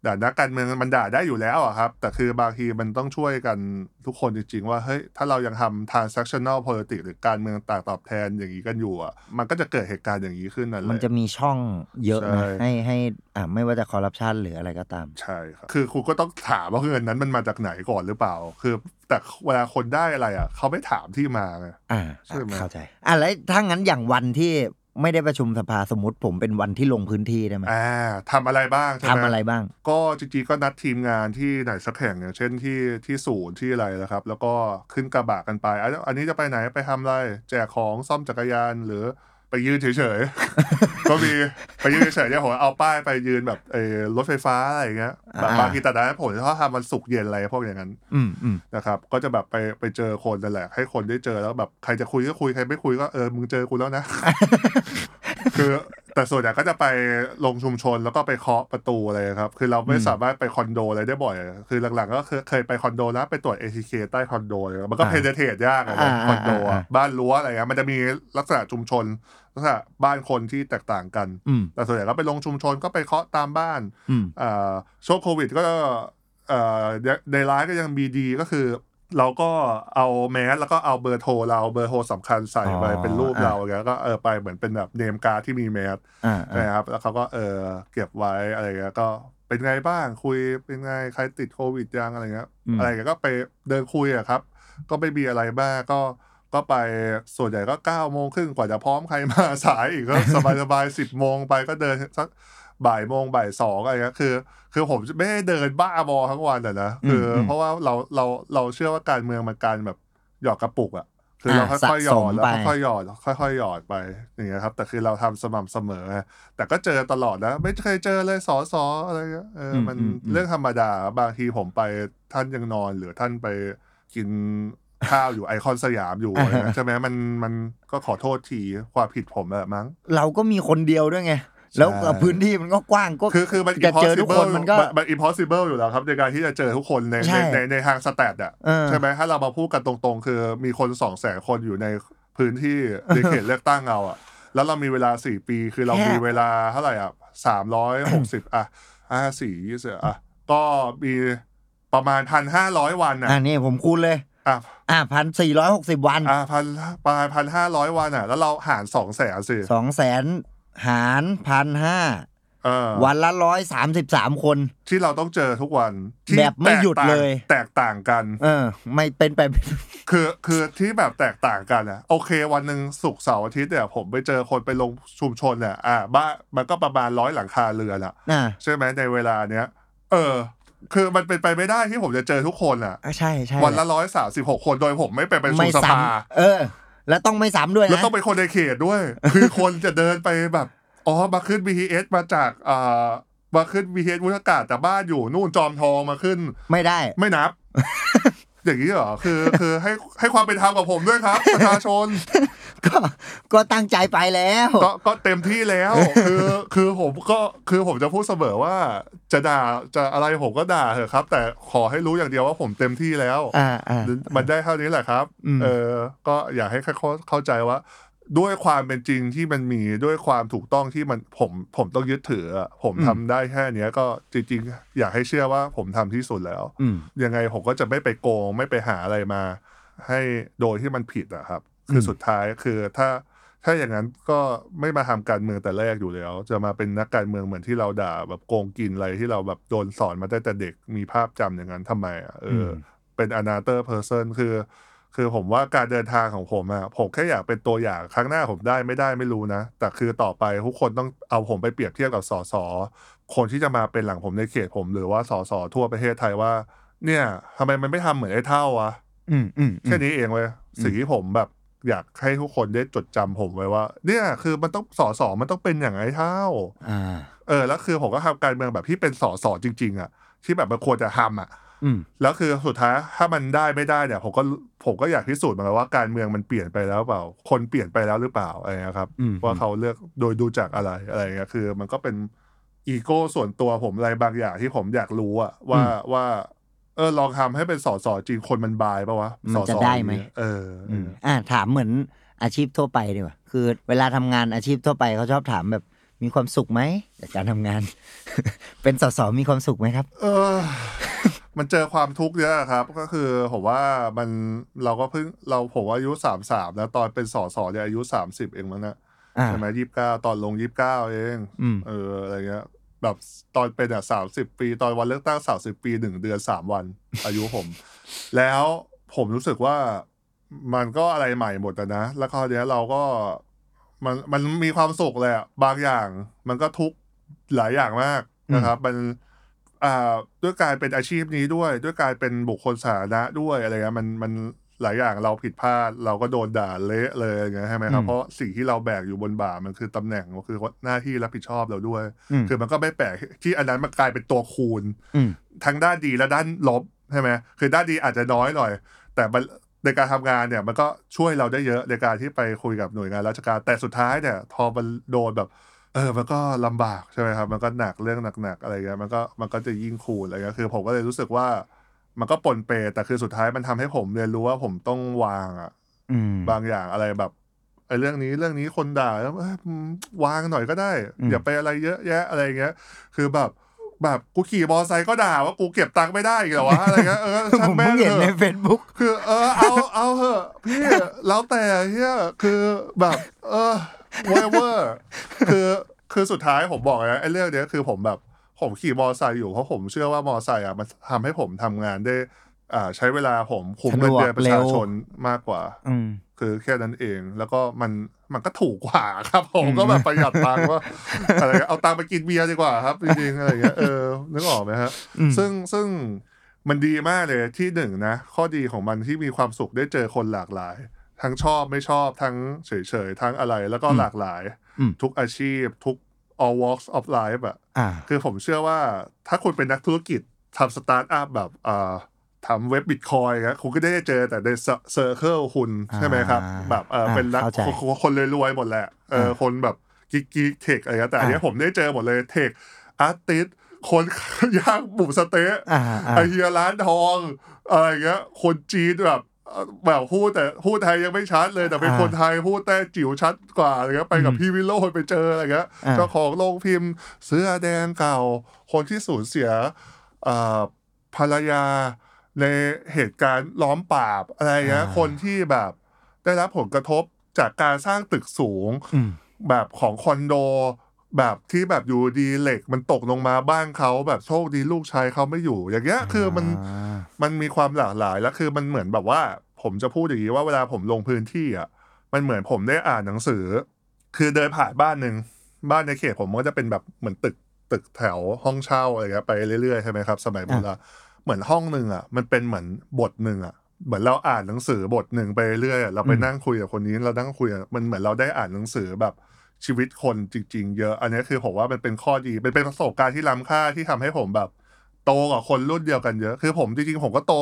Speaker 3: ด่านักการเมืองมันด่าได้อยู่แล้วอะครับ แต่คือบางทีมันต้องช่วยกันทุกคนจริง ๆ ว่า เฮ้ย ถ้าเรายังทำ transactional politics หรือการเมืองต่างตอบแทนอย่างนี้กันอยู่อะมันก็จะเกิดเหตุการณ์อย่างนี้ขึ้นนั่นแหละ
Speaker 2: มันจะมีช่องเยอะนะ
Speaker 3: ใช่
Speaker 2: ให้ให้อ่าไม่ว่าจะคอร์รัปชันหรืออะไรก็ตาม
Speaker 3: ใช่ครับ คือคุณก็ต้องถามว่าเงินนั้นมันมาจากไหนก่อนหรือเปล่า คือ แต่เวลาคนได้อะไรอะเขาไม่ถามที่มาไง
Speaker 2: อ่า
Speaker 3: ใช่ไหม
Speaker 2: เข้าใจ อะแล้วถ้างั้นอย่างวันที่ ไม่ได้ประชุมสภาสมมติผมเป็นวันที่ลงพื้นที่ได้ไหม
Speaker 3: อ่าทำอะไรบ้างใช่ไหม
Speaker 2: ทำอะไรบ้าง
Speaker 3: ก็จริงๆก็นัดทีมงานที่ไหนสักแห่งอย่างเช่นที่ที่ศูนย์ที่อะไรนะครับ แล้วก็ขึ้นกระบะกันไป อันอันนี้จะไปไหนไปทำอะไรแจกของซ่อมจักรยานหรือไปยืนเฉยๆ ก็มีไปยืนเฉยๆเนี่ยผมเอาป้ายไปยืนแบบเออรถไฟฟ้าอะไรอย่างเงี้ย แบบ
Speaker 2: อ่า
Speaker 3: บางทีแต่นั้นผมจะชอบทำวันศุกร์เย็นอะไรพวกอย่างนั้น
Speaker 2: อืมอืม
Speaker 3: นะครับ ก็จะแบบไปไปเจอคนนั่นแหละ ให้คนได้เจอแล้วแบบใครจะคุยก็คุยใครไม่คุยก็เออมึงเจอกูแล้วนะ คือแต่ส่วนใหญ่ก็จะไปลงชุมชนแล้วก็ไปเคาะประตูอะไรครับ คือเราไม่สามารถไปคอนโดอะไรได้บ่อย คือหลังๆ ก็เคยเคยไปคอนโดนะไปตรวจ ATK ใต้คอนโดเลยมันก็
Speaker 2: อ่า
Speaker 3: เพนเทรตยากอะนะ
Speaker 2: อ่า
Speaker 3: คอนโดอะ
Speaker 2: อ่า
Speaker 3: บ้านรั้วอะไรเงี้ยมันจะมีลักษณะชุมชน ลักษณะบ้านคนที่แตกต่างกัน
Speaker 2: อืม
Speaker 3: แต่ส่วนใหญ่ก็ไปลงชุมชนก็ไปเคาะตามบ้าน
Speaker 2: อืม
Speaker 3: อ่าช่วงโควิดก็เอ่อในร้านก็ยังมีดีก็คือ เราก็เอาแมสแล้วก็เอาเบอร์โทรเราเบอร์โทรสำคัญใส่ไป
Speaker 2: อ๋อ
Speaker 3: เป็นรูป
Speaker 2: อะ
Speaker 3: เราอย่างเงี้ยก็เออไปเหมือนเป็นแบบเนมการ์ดที่มีแมส
Speaker 2: อ่าอ่า
Speaker 3: นะครับแล้วเขาก็เออเก็บไว้อะไรเงี้ยก็เป็นไงบ้างคุยเป็นไงใครติดโควิดยังอะไรเงี้ยอะไรเงี้ยก็ไปเดินคุยอะครับ ก็ไม่มีอะไรบ้างก็ ก็ไปส่วนใหญ่ก็เก้าโมงครึ่งกว่าจะพร้อมใครมาสายอีกก็สบายสบายสิบโมงไปก็เดินสักบ่ายโมงบ่ายสองอะไรเงี้ยคือ คือผมไม่ได้เดินบ้าบอทั้งวันอะนะคืออ
Speaker 2: ม
Speaker 3: เพราะว่าเราเราเราเชื่อว่าการเมืองมันการแบบหยอดกระปุกอะคือเรา
Speaker 2: อ่า
Speaker 3: ค่อยๆหยอด
Speaker 2: สะสม
Speaker 3: แล้ว
Speaker 2: ไป
Speaker 3: ค่อยๆหยอดค่อยๆหยอดไปอย่างเงี้ยครับ แต่คือเราทำสม่ำเสมอไงแต่ก็เจอตลอดนะ ไม่เคยเจอเลยสอสออะไรเงี้ยเอออ
Speaker 2: ม
Speaker 3: มัน
Speaker 2: อืมอืม
Speaker 3: เรื่องธรรมดาบางทีผมไปท่านยังนอนหรือท่านไปกิน ข้าวอยู่ไอคอนสยามอยู่อะไรเงี้ยใช่ไหมมันมันก็ขอโทษทีความผิดผมแหละมั้ง
Speaker 2: เราก็มีคนเดียวด้วยไง แล้วกับพื้นที่มันก็กว้างก็
Speaker 3: คือคือมัน
Speaker 2: จะเจอทุกคนมันก็
Speaker 3: มัน impossible อยู่แล้วครับ ในการที่จะเจอทุกคนใน
Speaker 2: ใช่
Speaker 3: ในในในทางสแตทอะ
Speaker 2: เออ
Speaker 3: ใช่ไหมถ้าเรามาพูดกันตรงๆ คือมีคนสองแสนคนอยู่ในพื้นที่ในเขตเลือกตั้งเราอะ แล้วเรามีเวลาสี่ปีคือเรา
Speaker 2: แค่
Speaker 3: มีเวลาเท่าไหร่อะสามร้อยหกสิบอะห้าสี่ยี่สิบอะก็มีประมาณพันห้าร้อยวันอะ
Speaker 2: อ่านี่ผมคูณเลย
Speaker 3: อะ
Speaker 2: อ่าพันสี่ร้อยหกสิบวัน
Speaker 3: อะพันประมาณพันห้าร้อยวันอะ แล้วเราหารสองแสนสิ
Speaker 2: สองแสนหารพันห้า
Speaker 3: เออ
Speaker 2: วันละร้อยสามสิบสามคน
Speaker 3: ที่เราต้องเจอทุกวันที่
Speaker 2: แบบไม่หยุด
Speaker 3: แตกต่าง
Speaker 2: เลย
Speaker 3: แตกต่างกัน
Speaker 2: เออ ไม่เป็นไป
Speaker 3: คือคือที่แบบแตกต่างกันอะโอเค วันหนึ่งศุกร์เสาร์อาทิตย์เนี่ยผมไปเจอคนไปลงชุมชนเนี่ยอ่าบ้านมันก็ประมาณร้อยหลังคาเรือนอะ
Speaker 2: อ่า
Speaker 3: ใช่ไหมในเวลาเนี้ย เออ คือมันเป็นไปไม่ได้ที่ผมจะเจอทุกคนอะ
Speaker 2: อะใช่ใช่
Speaker 3: วันละร้อยสามสิบหกคนโดยผมไม่ไปประชุ
Speaker 2: ไม่
Speaker 3: มส
Speaker 2: ซ้
Speaker 3: ภาำ
Speaker 2: เออ แล้วต้องไม่ซ้ำด้วย
Speaker 3: แล้ว
Speaker 2: นะ
Speaker 3: ต้องเป็นคนในเขตด้วย คือคนจะเดินไปแบบอ๋อมาขึ้น BTS มาจากอ่ามาขึ้น BTS วุฒากาศแต่บ้านอยู่นู่นจอมทองมาขึ้น
Speaker 2: ไม่ได้
Speaker 3: ไม่นับ อย่างนี้เหรอคือคือให้ให้ความเป็นธรรมกับผมด้วยครับประชาชน
Speaker 2: ก็ก็ตั้งใจไปแล้ว
Speaker 3: ก็ก็เต็มที่แล้ว คือคือผมก็คือผมจะพูดเสมอว่า จะด่าจะอะไรผมก็ด่าเถอะครับ แต่ขอให้รู้อย่างเดียวว่าผมเต็มที่แล้ว
Speaker 2: อ่าอ่า
Speaker 3: มันได้เท่านี้แหละครับ
Speaker 2: อืม
Speaker 3: เออ ก็อยากให้เข้าเข้าใจว่า ด้วยความเป็นจริงที่มันมีด้วยความถูกต้องที่มันผมผมต้องยึดถืออะผมทำได้แค่เนี้ยก็จริงๆ อยากให้เชื่อว่าผมทำที่สุดแล้ว
Speaker 2: อืม
Speaker 3: ยังไงผมก็จะไม่ไปโกง ไม่ไปหาอะไรมา ให้โดยที่มันผิดอะครับ คืออ
Speaker 2: ม
Speaker 3: สุดท้ายคือถ้าถ้าอย่างนั้นก็ไม่มาทำการเมืองแต่แรกอยู่แล้ว จะมาเป็นนักการเมืองเหมือนที่เราด่าแบบโกงกินอะไรที่เราแบบโดนสอนมาตั้งแต่เด็กมีภาพจำอย่างนั้นทำไมอะเอออ
Speaker 2: ม
Speaker 3: เป็น another person คือ คือผมว่าการเดินทางของผมอะผมแค่อยากเป็นตัวอย่างครั้งหน้าผมได้ไม่ได้ไม่รู้นะ แต่คือต่อไปทุกคนต้องเอาผมไปเปรียบเทียบกับสสคนที่จะมาเป็นหลังผมในเขตผม หรือว่าสสทั่วประเทศไทยว่า เนี่ยทำไมมันไม่ทำเหมือนไอ้เท่าวะ
Speaker 2: อืมอืม
Speaker 3: แค่นี้เองเว้ยสิ่งที่ผมแบบ อยากให้ทุกคนได้จดจำผมไว้ว่า เนี่ยคือมันต้องสอสอมันต้องเป็นอย่างไอ้เท่า
Speaker 2: อ่า
Speaker 3: เออแล้วคือผมก็ทำการเมืองแบบที่เป็นสอสอจริง ๆ อะ ที่แบบมันควรจะทำอะ
Speaker 2: อืม
Speaker 3: แล้วคือสุดท้ายถ้ามันได้ไม่ได้เนี่ยผมก็ผมก็อยากพิสูจน์เหมือนกันว่าการเมืองมันเปลี่ยนไปแล้วเปล่า คนเปลี่ยนไปแล้วหรือเปล่าอะไรเงี้ยครับ
Speaker 2: อืม
Speaker 3: ว่าเขาเลือกโดยดูจากอะไรอะไรเงี้ยคือ มันก็เป็นอีโก้ส่วนตัวผมอะไรบางอย่างที่ผมอยากรู้อะว่าว่าเออลองทำให้เป็นสอสอจริงคนมันบายปะวะ
Speaker 2: มันจะ
Speaker 3: สอสอ
Speaker 2: ได้ไหม
Speaker 3: เอออ
Speaker 2: อืมอ่าถามเหมือนอาชีพทั่วไปดีกว่าคือ เวลาทำงานอาชีพทั่วไปเขาชอบถามแบบมีความสุขไหมจากการทำงาน เป็นสสมีความสุขไหมครับ
Speaker 3: เออ มันเจอความทุกข์เยอะครับ ก็คือผมว่ามันเราก็เพิ่งเราผมอายุสามสามแล้วตอนเป็นสอสอเนี่ยอายุสามสิบเองมั้งนะ
Speaker 2: อ่า
Speaker 3: ใช่ไหมยี่สิบเก้าตอนลงยี่สิบเก้าเอง
Speaker 2: อืม
Speaker 3: เอออะไรเงี้ยแบบตอนเป็นอะสามสิบปี ตอนวันเลือกตั้งสามสิบปีหนึ่งเดือนสามวัน อายุผม แล้วผมรู้สึกว่ามันก็อะไรใหม่หมดอะนะ แล้วคราวเนี้ยเราก็มันมันมีความสุขแหละบางอย่าง มันก็ทุกข์หลายอย่างมากนะครับ มันอ่า ด้วยการเป็นอาชีพนี้ด้วย ด้วยการเป็นบุคคลสาธารณะด้วยอะไรเงี้ยมันมันหลายอย่างเราผิดพลาดเราก็โดนด่าเละเลยอย่างเงี้ยใช่ไหมครับ
Speaker 2: อืม
Speaker 3: เพราะสิ่งที่เราแบกอยู่บนบ่ามันคือตำแหน่งก็คือหน้าที่รับผิดชอบเราด้วย
Speaker 2: อืม
Speaker 3: คือมันก็ไม่แปลกที่อันนั้นมันกลายเป็นตัวคูณ
Speaker 2: อืม
Speaker 3: ทั้งด้านดีและด้านลบใช่ไหมคือด้านดีอาจจะน้อยหน่อย แต่มันในการทำงานเนี่ยมันก็ช่วยเราได้เยอะในการที่ไปคุยกับหน่วยงานราชการแต่สุดท้ายเนี่ยพอมันโดนแบบ เออ มันก็ลำบากใช่ไหมครับ มันก็หนักเรื่องหนักๆอะไรเงี้ย มันก็มันก็จะยิ่งคูณอะไรเงี้ย คือผมก็เลยรู้สึกว่า มันก็ปนเปแต่คือสุดท้ายมันทำให้ผมเรียนรู้ว่าผมต้องวางอะ
Speaker 2: อืม
Speaker 3: บางอย่างอะไรแบบไอ้เรื่องนี้เรื่องนี้คนด่าแล้วเอ้ยอืมวางหน่อยก็ได้
Speaker 2: อืม
Speaker 3: อย่าไปอะไรเยอะแยะอะไรเงี้ย คือแบบ แบบกูขี่มอไซค์ก็ด่าว่ากูเก็บตังค์ไม่ได้อีกเหรอวะอะไรเงี้ยเออ
Speaker 2: ผ
Speaker 3: ช่าง
Speaker 2: ม
Speaker 3: แม่
Speaker 2: เพิ่ง
Speaker 3: ง
Speaker 2: เห็น
Speaker 3: เถ
Speaker 2: ใน
Speaker 3: อะ
Speaker 2: เฟซบุ๊ก
Speaker 3: คือ เออเอาเอาเหอะพี่แล้วแต่เฮียคือแบบ เออ whatever คือคือสุดท้ายผมบอกเลยนะไอ้เรื่องเนี้ยคือผมแบบผมขี่มอไซค์อยู่เพราะผมเชื่อว่ามอไซค์อะมันทำให้ผมทำงานได้ อ่า ใช้เวลาผมคุมเงินเดือนประชาชนมากกว่า
Speaker 2: อืม
Speaker 3: คือแค่นั้นเอง แล้วก็มัน มันก็ถูกกว่าครับผม
Speaker 2: อืม
Speaker 3: ก็แบบประหยัดตังค์ว่าอะไรเงี้ยเอาตังค์ไปกินเบียร์ดีกว่าครับจริงๆอะไรเงี้ยเออนึกออกไหมฮะ
Speaker 2: อืม
Speaker 3: ซึ่งซึ่งมันดีมากเลยที่หนึ่งนะ ข้อดีของมันที่มีความสุขได้เจอคนหลากหลาย ทั้งชอบไม่ชอบทั้งเฉยๆ ทั้งอะไรแล้วก็หลากหลาย
Speaker 2: อืม
Speaker 3: ทุกอาชีพ ทุก all walks of life อะ
Speaker 2: อ่า
Speaker 3: คือผมเชื่อว่าถ้าคุณเป็นนักธุรกิจทำสตาร์ทอัพแบบอ่า ทำเว็บบิตคอยครับคุณก็ได้เจอแต่ใน circle คุณใช่ไหมครับ
Speaker 2: อ่า
Speaker 3: แบบเออ
Speaker 2: อ่า
Speaker 3: เป็นนัก
Speaker 2: เข้าใจ
Speaker 3: คนคนรวยๆหมดแหละเออ
Speaker 2: อ่า
Speaker 3: คนแบบ geek geek tech อะไรเงี้ยแต่อันเนี้ย
Speaker 2: อ่า
Speaker 3: ผมได้เจอหมดเลย tech artist คนย่างหมูสะเต๊ะ
Speaker 2: อ่าอ่า
Speaker 3: ไอเฮียร้านทองอะไรเงี้ยคนจีนแบบเอ่อแบบพูดแต่พูดไทยยังไม่ชัดเลยแต่เป็น
Speaker 2: อ่า
Speaker 3: คนไทยพูดแต้จิ๋วชัดกว่าอะไรเงี้ยไปกับ
Speaker 2: อืม
Speaker 3: พี่วิโรจน์ไปเจออะไรเงี้ย
Speaker 2: อ่า
Speaker 3: เจ้าของโรงพิมพ์เสื้อแดงเก่า คนที่สูญเสียเอ่อภรรยา ในเหตุการณ์ล้อมปราบอะไรเงี้ยคนที่แบบได้รับผลกระทบจากการสร้างตึกสูง
Speaker 2: อืม
Speaker 3: แบบของคอนโด แบบที่แบบอยู่ดีเหล็ก มันตกลงมาบ้านเขาแบบโชคดีลูกชายเขาไม่อยู่ อย่างเงี้ยคือมัน
Speaker 2: อ่า
Speaker 3: มันมีความหลากหลายแล้วคือมันเหมือนแบบว่า ผมจะพูดอย่างนี้ว่าเวลาผมลงพื้นที่อะมันเหมือนผมได้อ่านหนังสือ คือเดินผ่านบ้านหนึ่งบ้านในเขตผมก็จะเป็นแบบเหมือนตึกตึกแถวห้องเช่าอะไรเงี้ยไปเรื่อยๆใช่ไหมครับ สมัยโบราณ เหมือนห้องหนึ่งอะ มันเป็นเหมือนบทหนึ่งอะ เหมือนเราอ่านหนังสือบทหนึ่งไปเรื่อยเราไปนั่งคุยกับคนนี้เรานั่งคุยมันเหมือนเราได้อ่านหนังสือแบบชีวิตคนจริง ๆ เยอะ อันนี้คือผมว่ามันเป็นข้อดีเป็นเป็นประสบการณ์ที่ล้ำค่าที่ทำให้ผมแบบ โตกว่าคนรุ่นเดียวกันเยอะ คือผมจริงๆผมก็โต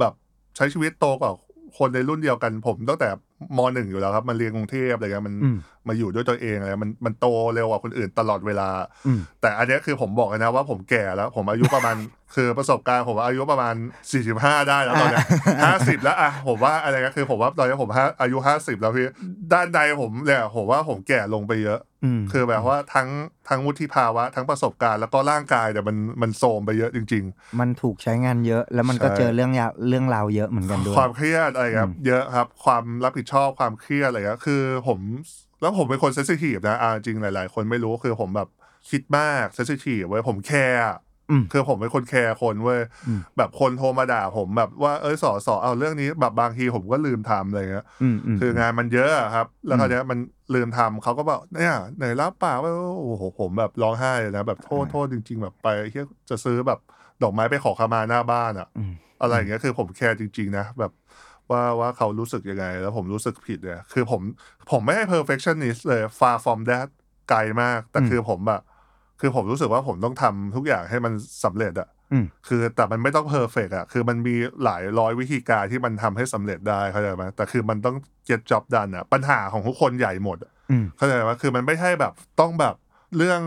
Speaker 3: แบบใช้ชีวิตโตกว่าคนในรุ่นเดียวกันผมตั้งแต่มหนึ่งอยู่แล้วครับมาเรียนกรุงเทพอะไรเงี้ยมัน
Speaker 2: ม
Speaker 3: มาอยู่ด้วยตัวเองอะไรมันมันโตเร็วกว่าคนอื่นตลอดเวลา
Speaker 2: อืม
Speaker 3: แต่อันเนี้ยคือผมบอกเลยนะว่าผมแก่แล้ว ผมอายุประมาณ คือประสบการณ์ผมอายุประมาณ 45 ได้แล้วตอนเนี้ยห้าสิบแล้วอะผมว่าอะไรก็คือผมว่าตอนนี้ผมห้าอายุห้าสิบแล้วพี่ด้านใดผมเนี่ยผมว่าผมแก่ลงไปเยอะ
Speaker 2: อืม
Speaker 3: คือแบบว่าทั้งทั้งวุฒิภาวะ ทั้งประสบการณ์แล้วก็ร่างกายเนี่ยมันมันโทรมไปเยอะจริง
Speaker 2: มันถูกใช้งานเยอะ แล้วมันก็
Speaker 3: ใช่
Speaker 2: เจอเรื่องยาวเรื่องราวเยอะเหมือนกันด้วย
Speaker 3: ๆความเครียดอะไรครับ
Speaker 2: อืม
Speaker 3: เยอะครับ ความรับผิดชอบความเครียดอะไรครับคือผม แล้วผมเป็นคน sensitive นะอ่าจริงหลาย ๆ คนไม่รู้คือผมแบบคิดมาก sensitive เว้ยผมแคร์อะ
Speaker 2: อืม
Speaker 3: คือผมเป็นคนแคร์คนเว้ย
Speaker 2: อืม
Speaker 3: แบบคนโทรมาด่าผมแบบว่าเอ้ยสอสอเอาเรื่องนี้แบบบางทีผมก็ลืมทำอะไรเงี้ย
Speaker 2: อืมอืม
Speaker 3: คืองานมันเยอะอะครับ แล้ว
Speaker 2: อืม
Speaker 3: คราวเนี้ยมันลืมทำเขาก็บอกเนี่ยไหนรับปากว่าโอ้โหผมแบบร้องไห้เลยนะแบบโทษ
Speaker 2: อ่า
Speaker 3: โทษจริง ๆ แบบไปเฮียจะซื้อแบบดอกไม้ไปขอขมาหน้าบ้านอะ
Speaker 2: อืม
Speaker 3: อะไรอย่างเงี้ยคือผมแคร์จริง ๆ นะแบบ ว่าว่าเขารู้สึกยังไง แล้วผมรู้สึกผิดเนี่ยคือผมผมไม่ให้ perfectionist เลย far from that ไกลมาก แต่
Speaker 2: อืม
Speaker 3: คือผมอะคือผมรู้สึกว่าผมต้องทำทุกอย่างให้มันสำเร็จอะ
Speaker 2: อืม
Speaker 3: คือแต่มันไม่ต้อง perfect อะคือมันมีหลายร้อยวิธีการที่มันทำให้สำเร็จได้เข้าใจไหมแต่คือมันต้อง get job done อะปัญหาของทุกคนใหญ่หมดอะ
Speaker 2: อืม
Speaker 3: เข้าใจไหมคือมันไม่ใช่แบบต้องแบบเรื่อง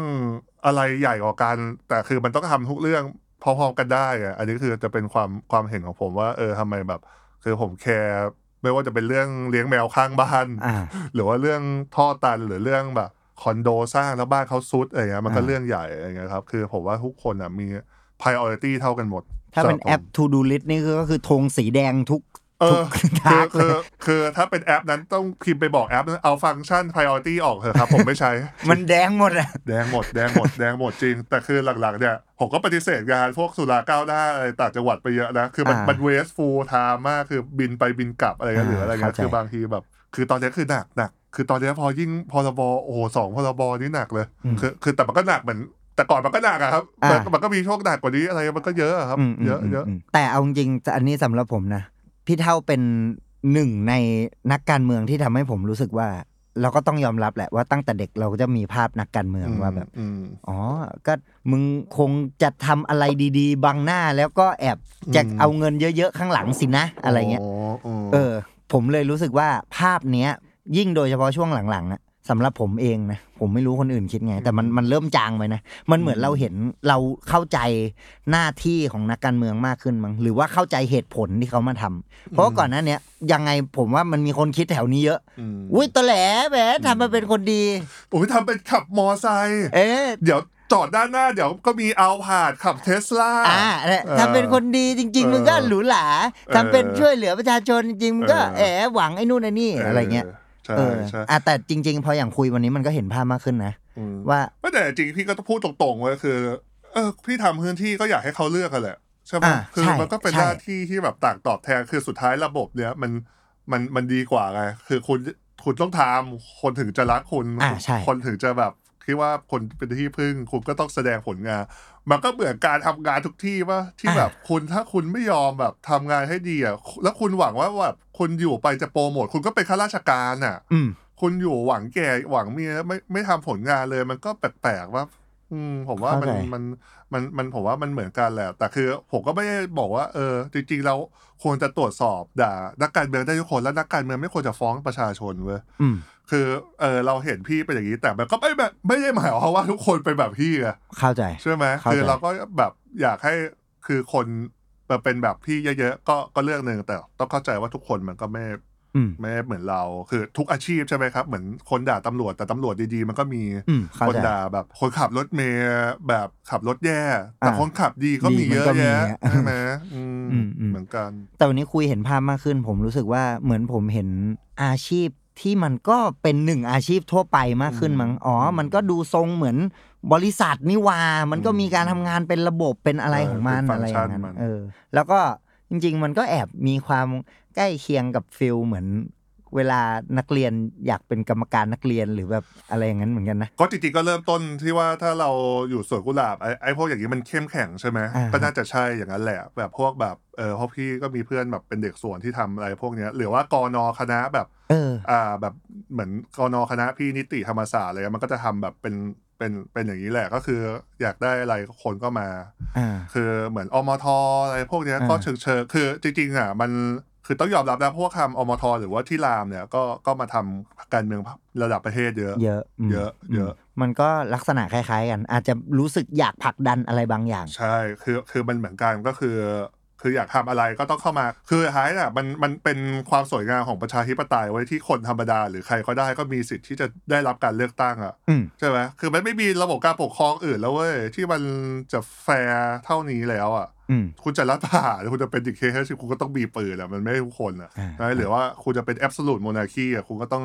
Speaker 3: อะไรใหญ่กว่ากัน แต่คือมันต้องทำทุกเรื่องพร้อมๆกันได้อะอันนี้คือจะเป็นความความเห็นของผมว่า เออทำไมแบบ คือผมแคร์ไม่ว่าจะเป็นเรื่องเลี้ยงแมวข้างบ้าน
Speaker 2: อ่า
Speaker 3: หรือว่าเรื่องท่อตันหรือเรื่องแบบคอนโดสร้างแล้วบ้านเขาซุดอะไรเงี้ยมันก็
Speaker 2: อ่า
Speaker 3: เรื่องใหญ่อะไรเงี้ยครับคือผมว่าทุกคนอะมี priority เท่ากันหมด
Speaker 2: ถ้าเป็น
Speaker 3: สำหรับผม
Speaker 2: แอป To Do List นี่คือก็คือธงสีแดงทุก
Speaker 3: เออ
Speaker 2: ทุก task เล
Speaker 3: ยคือถ้าเป็นแอปนั้นต้องพิมพ์ไปบอกแอปนั้นเอาฟังก์ชัน priority ออกเถอะครับ ผมไม่ใช้
Speaker 2: มันแดงหมดอะ
Speaker 3: แดงหมดแดงหมดแดงหมดจริง แต่คือหลังๆเนี่ย ผมก็ปฏิเสธงานพวกสุราก้าวหน้าอะไรต่างจังหวัดไปเยอะนะ คือมัน
Speaker 2: อ่ามั
Speaker 3: มัน wasteful time มากคือบินไปบินกลับอะไรเงี้ย
Speaker 2: อ่า
Speaker 3: หรืออะไรเงี้ย
Speaker 2: เข้าใจ
Speaker 3: คือบางทีแบบ คือตอนนี้คือหนักหนักคือตอนนี้พอยิ่งพรบโอ้โหสองพรบนี่หนักเลย คือคือแต่มันก็หนักเหมือนแต่ก่อนมันก็หนักอะครับ มัน
Speaker 2: อ่า
Speaker 3: มันก็มีช่วงหนักกว่านี้อะไรมันก็เยอะอะครับ
Speaker 2: อืมม
Speaker 3: เยอะเยอะ
Speaker 2: มแต่เอาจริงๆอันนี้สำหรับผมนะ พี่เท่าเป็นหนึ่งในนักการเมืองที่ทำให้ผมรู้สึกว่า เราก็ต้องยอมรับแหละว่าตั้งแต่เด็กเราก็จะมีภาพนักการเมืองว่าแบบ
Speaker 3: อืม
Speaker 2: อ๋อ ก็มึงคงจะทำอะไรดีๆบังหน้าแล้วก็แอบจะ
Speaker 3: อืม
Speaker 2: เอาเงินเยอะๆข้างหลังสินะอะไรเงี้ยเออ ผมเลยรู้สึกว่าภาพเนี้ย ยิ่งโดยเฉพาะช่วงหลังๆอะ สำหรับผมเองนะผมไม่รู้คนอื่นคิดไง แต่มันมันเริ่มจางไปนะมันเหมือนเราเห็นเราเข้าใจหน้าที่ของนักการเมืองมากขึ้นมั้งหรือว่าเข้าใจเหตุผลที่เขามาทำเพราะว่าก่อนหน้าเนี้ยยังไงผมว่ามันมีคนคิดแถวนี้เยอะ
Speaker 3: อืม
Speaker 2: อุ้ยตะแหลแหมทำมาเป็นคนดี
Speaker 3: โอ้ยทำเป็นขับมอไซค์
Speaker 2: เอ๊ะ
Speaker 3: เดี๋ยวจอดด้านหน้าเดี๋ยวก็มีเอาผาดขับเทสลา
Speaker 2: อ่าเนี่ยทำเป็นคนดีจริง ๆ มึงก็หรูหราทำเป็นช่วยเหลือประชาชนจริงๆมึงก็แอบหวังไอ้นู่นไอ้นี่อะไรเงี้ย
Speaker 3: ใช่
Speaker 2: เออ
Speaker 3: ใช่
Speaker 2: อะแต่จริง ๆ พออย่างคุยวันนี้มันก็เห็นภาพมากขึ้นนะ
Speaker 3: ม
Speaker 2: ว่า
Speaker 3: ไม่แต่จริงพี่ก็ต้องพูดตรงๆไว้คือ เออพี่ทำพื้นที่ก็อยากให้เขาเลือกกันแหละใช่ไหม
Speaker 2: อ่า
Speaker 3: คือ
Speaker 2: ใช่
Speaker 3: มันก็เป็น
Speaker 2: ใช่
Speaker 3: หน้าที่ที่แบบต่างตอบแทนคือสุดท้ายระบบเนี้ยมันมันมันดีกว่าไงคือคุณคุณต้องทำคนถึงจะรักคุณ
Speaker 2: อ่าใช่
Speaker 3: คนถึงจะแบบ คิดว่าคนเป็นที่พึ่งคุณก็ต้องแสดงผลงาน มันก็เหมือนการทำงานทุกที่ว่าที่แบบคุณถ้าคุณไม่ยอมแบบทำงานให้ดีอะแล้วคุณหวังว่าแบบคุณอยู่ไปจะโปรโมทคุณก็เป็นข้าราชการอะ
Speaker 2: อืม
Speaker 3: คุณอยู่หวังแก่หวังเมียไม่ไม่ทำผลงานเลย มันก็แปลกๆว่าอืมผมว่ามัน
Speaker 2: เข้าใจ
Speaker 3: มันมันมันผมว่ามันเหมือนกันแหละ แต่คือผมก็ไม่ได้บอกว่า เออ จริงๆแล้วควรจะตรวจสอบด่านักการเมืองได้ทุกคน แล้วนักการเมืองไม่ควรจะฟ้องประชาชนเว้ย
Speaker 2: อืม
Speaker 3: คือเออเราเห็นพี่เป็นอย่างนี้แต่มันก็ไม่แบบไม่ได้หมายความว่าทุกคนเป็นแบบพี่อะ
Speaker 2: เข้าใจ
Speaker 3: ใช่ไหม
Speaker 2: เข้าใจ
Speaker 3: คือเราก็แบบอยากให้คือคนมาเป็นแบบพี่เยอะๆก็ก็เรื่องหนึ่งแต่ ต้องเข้าใจว่าทุกคนมันก็ไม่
Speaker 2: อืม
Speaker 3: ไม่เหมือนเราคือทุกอาชีพใช่ไหมครับ เหมือนคนด่าตำรวจแต่ตำรวจดีๆ มันก็มี
Speaker 2: อืมเข้า
Speaker 3: คน
Speaker 2: ใจ
Speaker 3: ด่าแบบ คนขับรถเมย์แบบขับรถแย่ แต่
Speaker 2: อ่า
Speaker 3: คนขับดีก็มี
Speaker 2: ดีมัน
Speaker 3: เยอะ
Speaker 2: ก็มี
Speaker 3: แยะ
Speaker 2: อะ
Speaker 3: ใช่ไหมอืม
Speaker 2: อืมอืม
Speaker 3: เหมือนกัน
Speaker 2: แต่วันนี้คุยเห็นภาพมากขึ้น ผมรู้สึกว่าเหมือนผมเห็นอาชีพ ที่มันก็เป็นหนึ่งอาชีพทั่วไปมากขึ้นมั้งอ๋อ มันก็ดูทรงเหมือนบริษัทนี่หว่ามันก็มีการทำงานเป็นระบบเป็นอะไรของมัน
Speaker 3: เออเป็นฟั
Speaker 2: อะไร
Speaker 3: งก์
Speaker 2: อ
Speaker 3: ชั
Speaker 2: ย่านงนั้น
Speaker 3: มัน
Speaker 2: เออ แล้วก็จริง ๆ มันก็แอบมีความใกล้เคียงกับฟิลเหมือน เวลานักเรียนอยากเป็นกรรมการนักเรียนหรือแบบอะไรอย่างนั้นเหมือนกันนะ
Speaker 3: ก็จริงๆก็เริ่มต้นที่ว่าถ้าเราอยู่สวนกุหลาบไอ้ไอ้พวกอย่างนี้มันเข้มแข็งใช่ไหม
Speaker 2: อ่า
Speaker 3: ก็น่าจะใช่อย่างนั้นแหละ แบบพวกแบบเออเพราะพี่ก็มีเพื่อนแบบเป็นเด็กสวนที่ทำอะไรพวกเนี้ยหรือว่ากอนอคณะแบบ
Speaker 2: เออ
Speaker 3: อ่าแบบเหมือนกอนอคณะพี่นิติธรรมศาสตร์อะไรเงี้ยมันก็จะทำแบบเป็นเป็นเป็นอย่างนี้แหละก็คือ อยากได้อะไรคนก็มา
Speaker 2: อ่า
Speaker 3: คือเหมือนอมทอะไรพวกเนี้ย
Speaker 2: อ่า
Speaker 3: ก็เชิงเชิงๆคือจริงๆอะมัน คือต้องยอมรับนะพวกคำอมทหรือว่าที่รามเนี่ยก็ก็มาทำการเมืองระดับประเทศเยอะ
Speaker 2: เยอะม
Speaker 3: เยอะ เยอะ
Speaker 2: มมันก็ลักษณะคล้าย ๆ กัน อาจจะรู้สึกอยากผลักดันอะไรบางอย่าง
Speaker 3: ใช่ คือคือมันเหมือนกันก็คือ คืออยากทำอะไรก็ต้องเข้ามา คือท้ายน่ะมันมันเป็นความสวยงามของประชาธิปไตยไว้ที่คนธรรมดา หรือใครก็ได้ก็มีสิทธิ์ที่จะได้รับการเลือกตั้งอะ
Speaker 2: อืม
Speaker 3: ใช่ไหมคือมันไม่มีระบบการปกครองอื่นแล้วเว้ยที่มันจะแฟร์เท่านี้แล้วอะ
Speaker 2: อืม
Speaker 3: คุณจะรัฐประหารคุณจะเป็น dictator คุณก็ต้องมีปืนอะมันไม่ให้ทุกคนอะ
Speaker 2: อ่า
Speaker 3: นะหรือว่าคุณจะเป็นแอบสูต e โมนาคีอะคุณก็ต้อง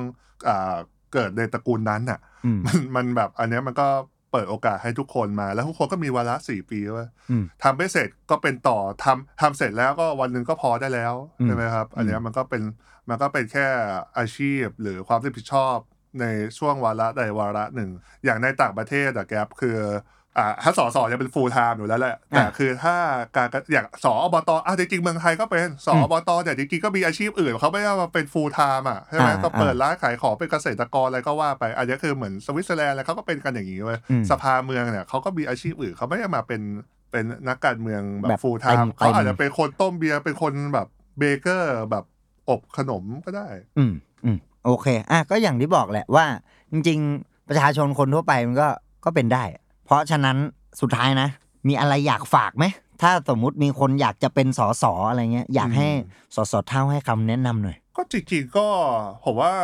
Speaker 3: อ่าเกิดในตระกูลนั้นอะ
Speaker 2: อืม
Speaker 3: มันมันแบบอันเนี้ยมันก็ เปิดโอกาสให้ทุกคนมา แล้วทุกคนก็มีวาระสี่ปีเว้ย
Speaker 2: อืม
Speaker 3: ทำไม่เสร็จก็เป็นต่อทำทำเสร็จแล้วก็วันหนึ่งก็พอได้แล้ว
Speaker 2: อืม
Speaker 3: ใช่ไหมครับ อันเนี้ย
Speaker 2: อืม
Speaker 3: มันก็เป็นมันก็เป็นแค่อาชีพหรือความรับผิดชอบในช่วงวาระใดวาระหนึ่ง อย่างในต่างประเทศอะแกปคือ อ่าถ้าสอสอจะเป็น full time อยู่แล้วแหละแต่คือถ้าการอย่างสออบตอะจริงๆเมืองไทยก็เป็นสออบตแต่จริงๆก็มีอาชีพอื่นเขาไม่ได้มาเป็น full time อะใช่ไหม
Speaker 2: อ่า
Speaker 3: ก็เปิด
Speaker 2: อ่า
Speaker 3: ร้านขายของเป็นเกษตรกรอะไรก็ว่าไปอันนี้คือเหมือนสวิตเซอร์แลนด์อะไรเขาก็เป็นกันอย่างนี้เว้ย
Speaker 2: อืม
Speaker 3: สภาเมืองเนี่ยเขาก็มีอาชีพอื่นเขาไม่ได้มาเป็นเป็นนักการเมืองแบ
Speaker 2: แบบบ
Speaker 3: full
Speaker 2: เต็
Speaker 3: time
Speaker 2: มๆ
Speaker 3: เขาอาจจะเป็นคนต้มเบียร์เป็นคนแบบเบเกอร์แบบอบขนมก็ได้
Speaker 2: อืมอืมโอเค อะก็อย่างที่บอกแหละว่า จริง ๆ ประชาชนคนทั่วไปมันก็ก็เป็นได้ เพราะฉะนั้นสุดท้ายนะ มีอะไรอยากฝากไหมถ้าสมมุติมีคนอยากจะเป็นสสอะไรเงี้ย อยากให้
Speaker 3: อืม
Speaker 2: สสเท่าให้คำแนะนำหน่อย
Speaker 3: ก็จริงๆก็ผมว่า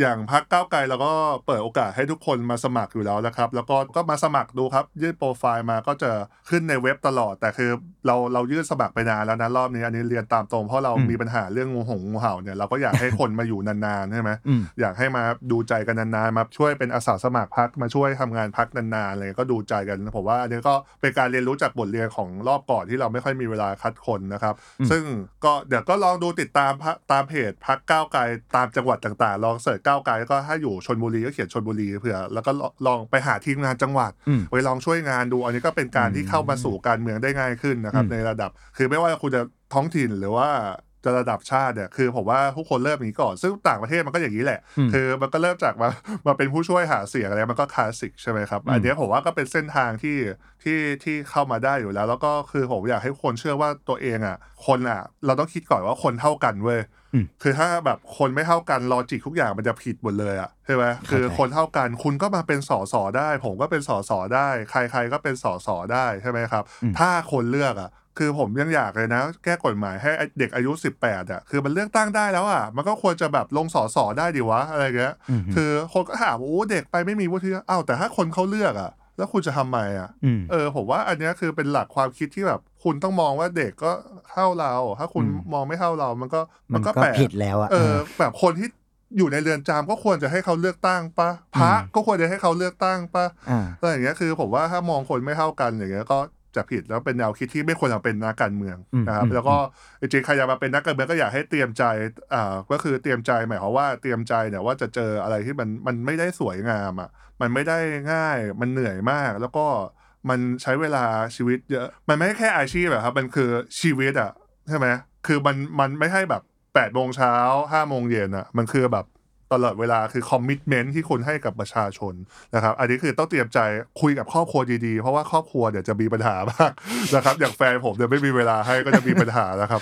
Speaker 3: อย่างพักก้าวไกลเราก็เปิดโอกาสให้ทุกคนมาสมัครอยู่แล้วนะครับ แล้วก็ก็มาสมัครดูครับ ยื่นโปรไฟล์มาก็จะขึ้นในเว็บตลอด แต่คือเราเรายื่นสมัครไปนานแล้วนะรอบนี้อันนี้เรียนตามตรงเพราะเรา
Speaker 2: อืม
Speaker 3: มีปัญหาเรื่องงูหงงูเห่าเนี่ยเราก็อยากให้คนมาอยู่นานๆใช่ไหม
Speaker 2: อืม
Speaker 3: อยากให้มาดูใจกันนานๆมาช่วยเป็นอาสาสมัครพักมาช่วยทำงานพักนานๆเลยก็ดูใจกันผมว่าอันนี้ก็เป็นการเรียนรู้จากบทเรียนของรอบก่อนที่เราไม่ค่อยมีเวลาคัดคนนะครับ
Speaker 2: อืม
Speaker 3: ซึ่งก็เดี๋ยวก็ลองดูติดตามพะตามเพจพักก้าวไกลตามจังหวัดต่างๆลองเสิร์ชก้าวไกลแล้วก็ถ้าอยู่ชนบุรีก็เขียนชนบุรีเผื่อแล้วก็ลลองไปหาทีมงานจังหวัด
Speaker 2: อืม
Speaker 3: ไปลองช่วยงานดู อันนี้ก็เป็นการที่เข้ามาสู่การเมืองได้ง่ายขึ้นนะครับ
Speaker 2: อืม
Speaker 3: ในระดับ คือไม่ว่าคุณจะท้องถิ่นหรือว่าจะระดับชาติเนี่ยคือผมว่าทุกคนเริ่มอย่างนี้ก่อน ซึ่งต่างประเทศมันก็อย่างนี้แหละ
Speaker 2: อืม
Speaker 3: คือมันก็เริ่มจากมามาเป็นผู้ช่วยหาเสียงอะไรมันก็คลาสสิกใช่ไหมครับ
Speaker 2: อืม
Speaker 3: อันเนี้ยผมว่าก็เป็นเส้นทางที่ที่ที่เข้ามาได้อยู่แล้ว แล้วก็คือผมอยากให้คนเชื่อว่าตัวเองอะ คนอะ เราต้องคิดก่อนว่าคนเท่ากันเว้ย
Speaker 2: อืม
Speaker 3: คือถ้าแบบคนไม่เท่ากันลอจิกทุกอย่างมันจะผิดหมดเลยอะใช่ไหมคือ
Speaker 2: เข้าใจ
Speaker 3: คนเท่ากันคุณก็มาเป็นสอสอได้ ผมก็เป็นสอสอได้ ใคร ๆ ก็เป็นสอสอได้ใช่ไหมครับ
Speaker 2: อืม
Speaker 3: ถ้าคนเลือกอะคือผมยังอยากเลยนะ แก้กฎหมายให้เด็กอายุ 18อะคือมันเลือกตั้งได้แล้วอะมันก็ควรจะแบบลงสอสอได้ดิวะอะไรเงี้ย
Speaker 2: อืม
Speaker 3: คือคนก็ถามว่าโอ้เด็กไปไม่มีวุฒิอ้าวแต่ถ้าคนเขาเลือกอะ แล้วคุณจะทำไมอะ
Speaker 2: อืม
Speaker 3: เออผมว่าอันเนี้ยคือเป็นหลักความคิดที่แบบ คุณต้องมองว่าเด็กก็เท่าเรา ถ้าคุณ
Speaker 2: อืม
Speaker 3: มองไม่เท่าเรา มันก็
Speaker 2: มันก็
Speaker 3: แปลก
Speaker 2: ผิดแล้วอะ
Speaker 3: เออ แบบคนที่อยู่ในเรือนจำก็ควรจะให้เขาเลือกตั้งปะพระ
Speaker 2: อืม
Speaker 3: ก็ควรจะให้เขาเลือกตั้งปะ
Speaker 2: อ่า
Speaker 3: อะไรอย่างเงี้ยคือ ผมว่าถ้ามองคนไม่เท่ากันอย่างเงี้ยก็ จะผิดแล้วเป็นแนวคิดที่ไม่ควรจะเป็นนักการเมือง
Speaker 2: อืม
Speaker 3: นะครับ
Speaker 2: อืม
Speaker 3: แล้วก็จริงๆใครอยากมาเป็นนักการเมืองก็อยากให้เตรียมใจอ่าก็คือเตรียมใจหมายความว่าเตรียมใจเนี่ยว่าจะเจออะไรที่มันมันไม่ได้สวยงามอะมันไม่ได้ง่ายมันเหนื่อยมาก แล้วก็มันใช้เวลาชีวิตเยอะมันไม่ใช่แค่อาชีพอะครับมันคือชีวิตอะใช่ไหมคือมันมันไม่ใช่แบบ8ปดโมงเช้าห้าโมงเย็นอะมันคือแบบ ตลอดเวลาคือคอมมิชเมนต์ที่คุณให้กับประชาชนนะครับ อันนี้คือต้องเตรียมใจคุยกับครอบครัวดีๆ เพราะว่าครอบครัวเดี๋ยวจะมีปัญหามากนะครับ อย่างแฟนผมเดี๋ยวไม่มีเวลาให้ก็จะมีปัญหานะครับ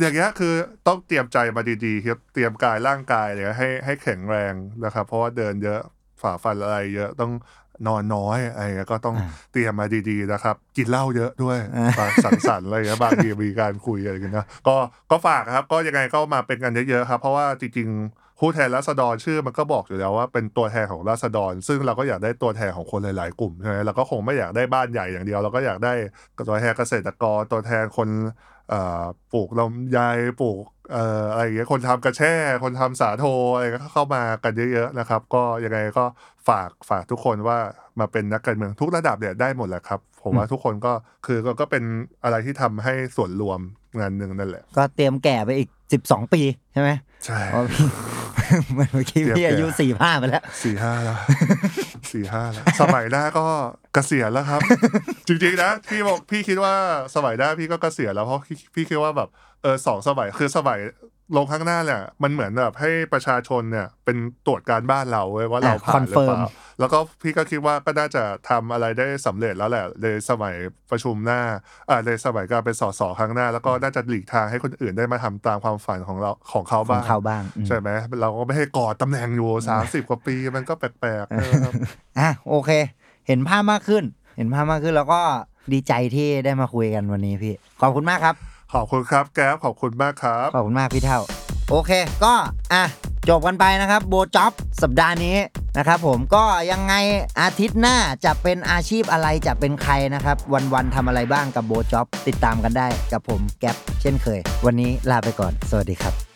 Speaker 3: อย่างเงี้ยคือต้องเตรียมใจมาดีๆครับเตรียมกายร่างกายเลยให้ให้แข็งแรงนะครับ เพราะว่าเดินเยอะฝ่าฟันอะไร เยอะต้องนอนน้อยอะไรก็ต้องเตรียมมาดีๆนะครับ กินเหล้าเยอะด้วยสังสรรค์อะไรเงี้ยบางทีมีการคุยอะไรกันนะก็ก็ฝากครับ ก็ยังไงก็มาเป็นกันเยอะๆครับ เพราะว่าจริงๆ ผู้แทนราษฎรชื่อมันก็บอกอยู่แล้วว่าเป็นตัวแทนของราษฎร ซึ่งเราก็อยากได้ตัวแทนของคนหลาย ๆ กลุ่มใช่ไหมเราก็คงไม่อยากได้บ้านใหญ่อย่างเดียวเราก็อยากได้ตัวแทนเกษตรกรตัวแทนคนปลูกลำไยปลูกอะไรอย่างเงี้ยคนทำกระแช่ คนทำสาโทอะไรก็เข้ามากันเยอะ ๆ นะครับ ก็ยังไงก็ฝากฝากทุกคนว่ามาเป็นนักการเมืองทุกระดับเนี่ยได้หมดแหละครับ ผมว่าทุกคนก็คือก็ก็เป็นอะไรที่ทำให้ส่วนรวม งานหนึ่งนั่นแหละ
Speaker 2: ก็เตรียมแก่ไปอีกสิบสองปีใช่ไหม
Speaker 3: ใช่
Speaker 2: เพราะพี่เมื่อกี้
Speaker 3: เตรียม
Speaker 2: พี่อายุ
Speaker 3: แก่
Speaker 2: สี่ห้าไปแล้ว
Speaker 3: สี่ห้าแล้วสี่ห้าแล้วสมัยหน้าก็เกษียณแล้วครับ จริงๆนะพี่บอกพี่คิดว่าสมัยหน้าพี่ก็เกษียณแล้วเพราะพี่พี่คิดว่าแบบเออสองสมัยคือสมัย ลงข้างหน้าเนี่ยมันเหมือนแบบให้ประชาชนเนี่ยเป็นตรวจการบ้านเราเว้ยว่าเรา
Speaker 2: อะ
Speaker 3: ผ่านหรือเป
Speaker 2: confirm
Speaker 3: ล่าแล้วก็พี่ก็คิดว่าก็น่าจะทำอะไรได้สำเร็จแล้วแหละในสมัยประชุมหน้าอ่าในสมัยการเป็นสสครั้งหน้า แล้วก็น่าจะหลีกทางให้คนอื่นได้มาทำตามความฝันของเราของเขา
Speaker 2: ของ
Speaker 3: บ้าง
Speaker 2: เขาบ้างอืม
Speaker 3: ใช่ไหมเราก็ไม่ให้กอดตำแหน่งอยู่สามสิบกว่าปีมันก็แปลกๆนะครับ
Speaker 2: อะโอเค เห็นภาพมากขึ้น เห็นภาพมากขึ้นแล้วก็ดีใจที่ได้มาคุยกันวันนี้พี่ขอบคุณมากครับ
Speaker 3: ขอบคุณครับแก๊ปขอบคุณมากครับ
Speaker 2: ขอบคุณมากพี่เท่า โอเค ก็อะจบกันไปนะครับโบจ็อบสัปดาห์นี้นะครับผมก็ยังไงอาทิตย์หน้าจะเป็นอาชีพอะไรจะเป็นใครนะครับ วันๆทำอะไรบ้างกับโบจ็อบติดตามกันได้กับผมแก๊ปเช่นเคย วันนี้ลาไปก่อน สวัสดีครับ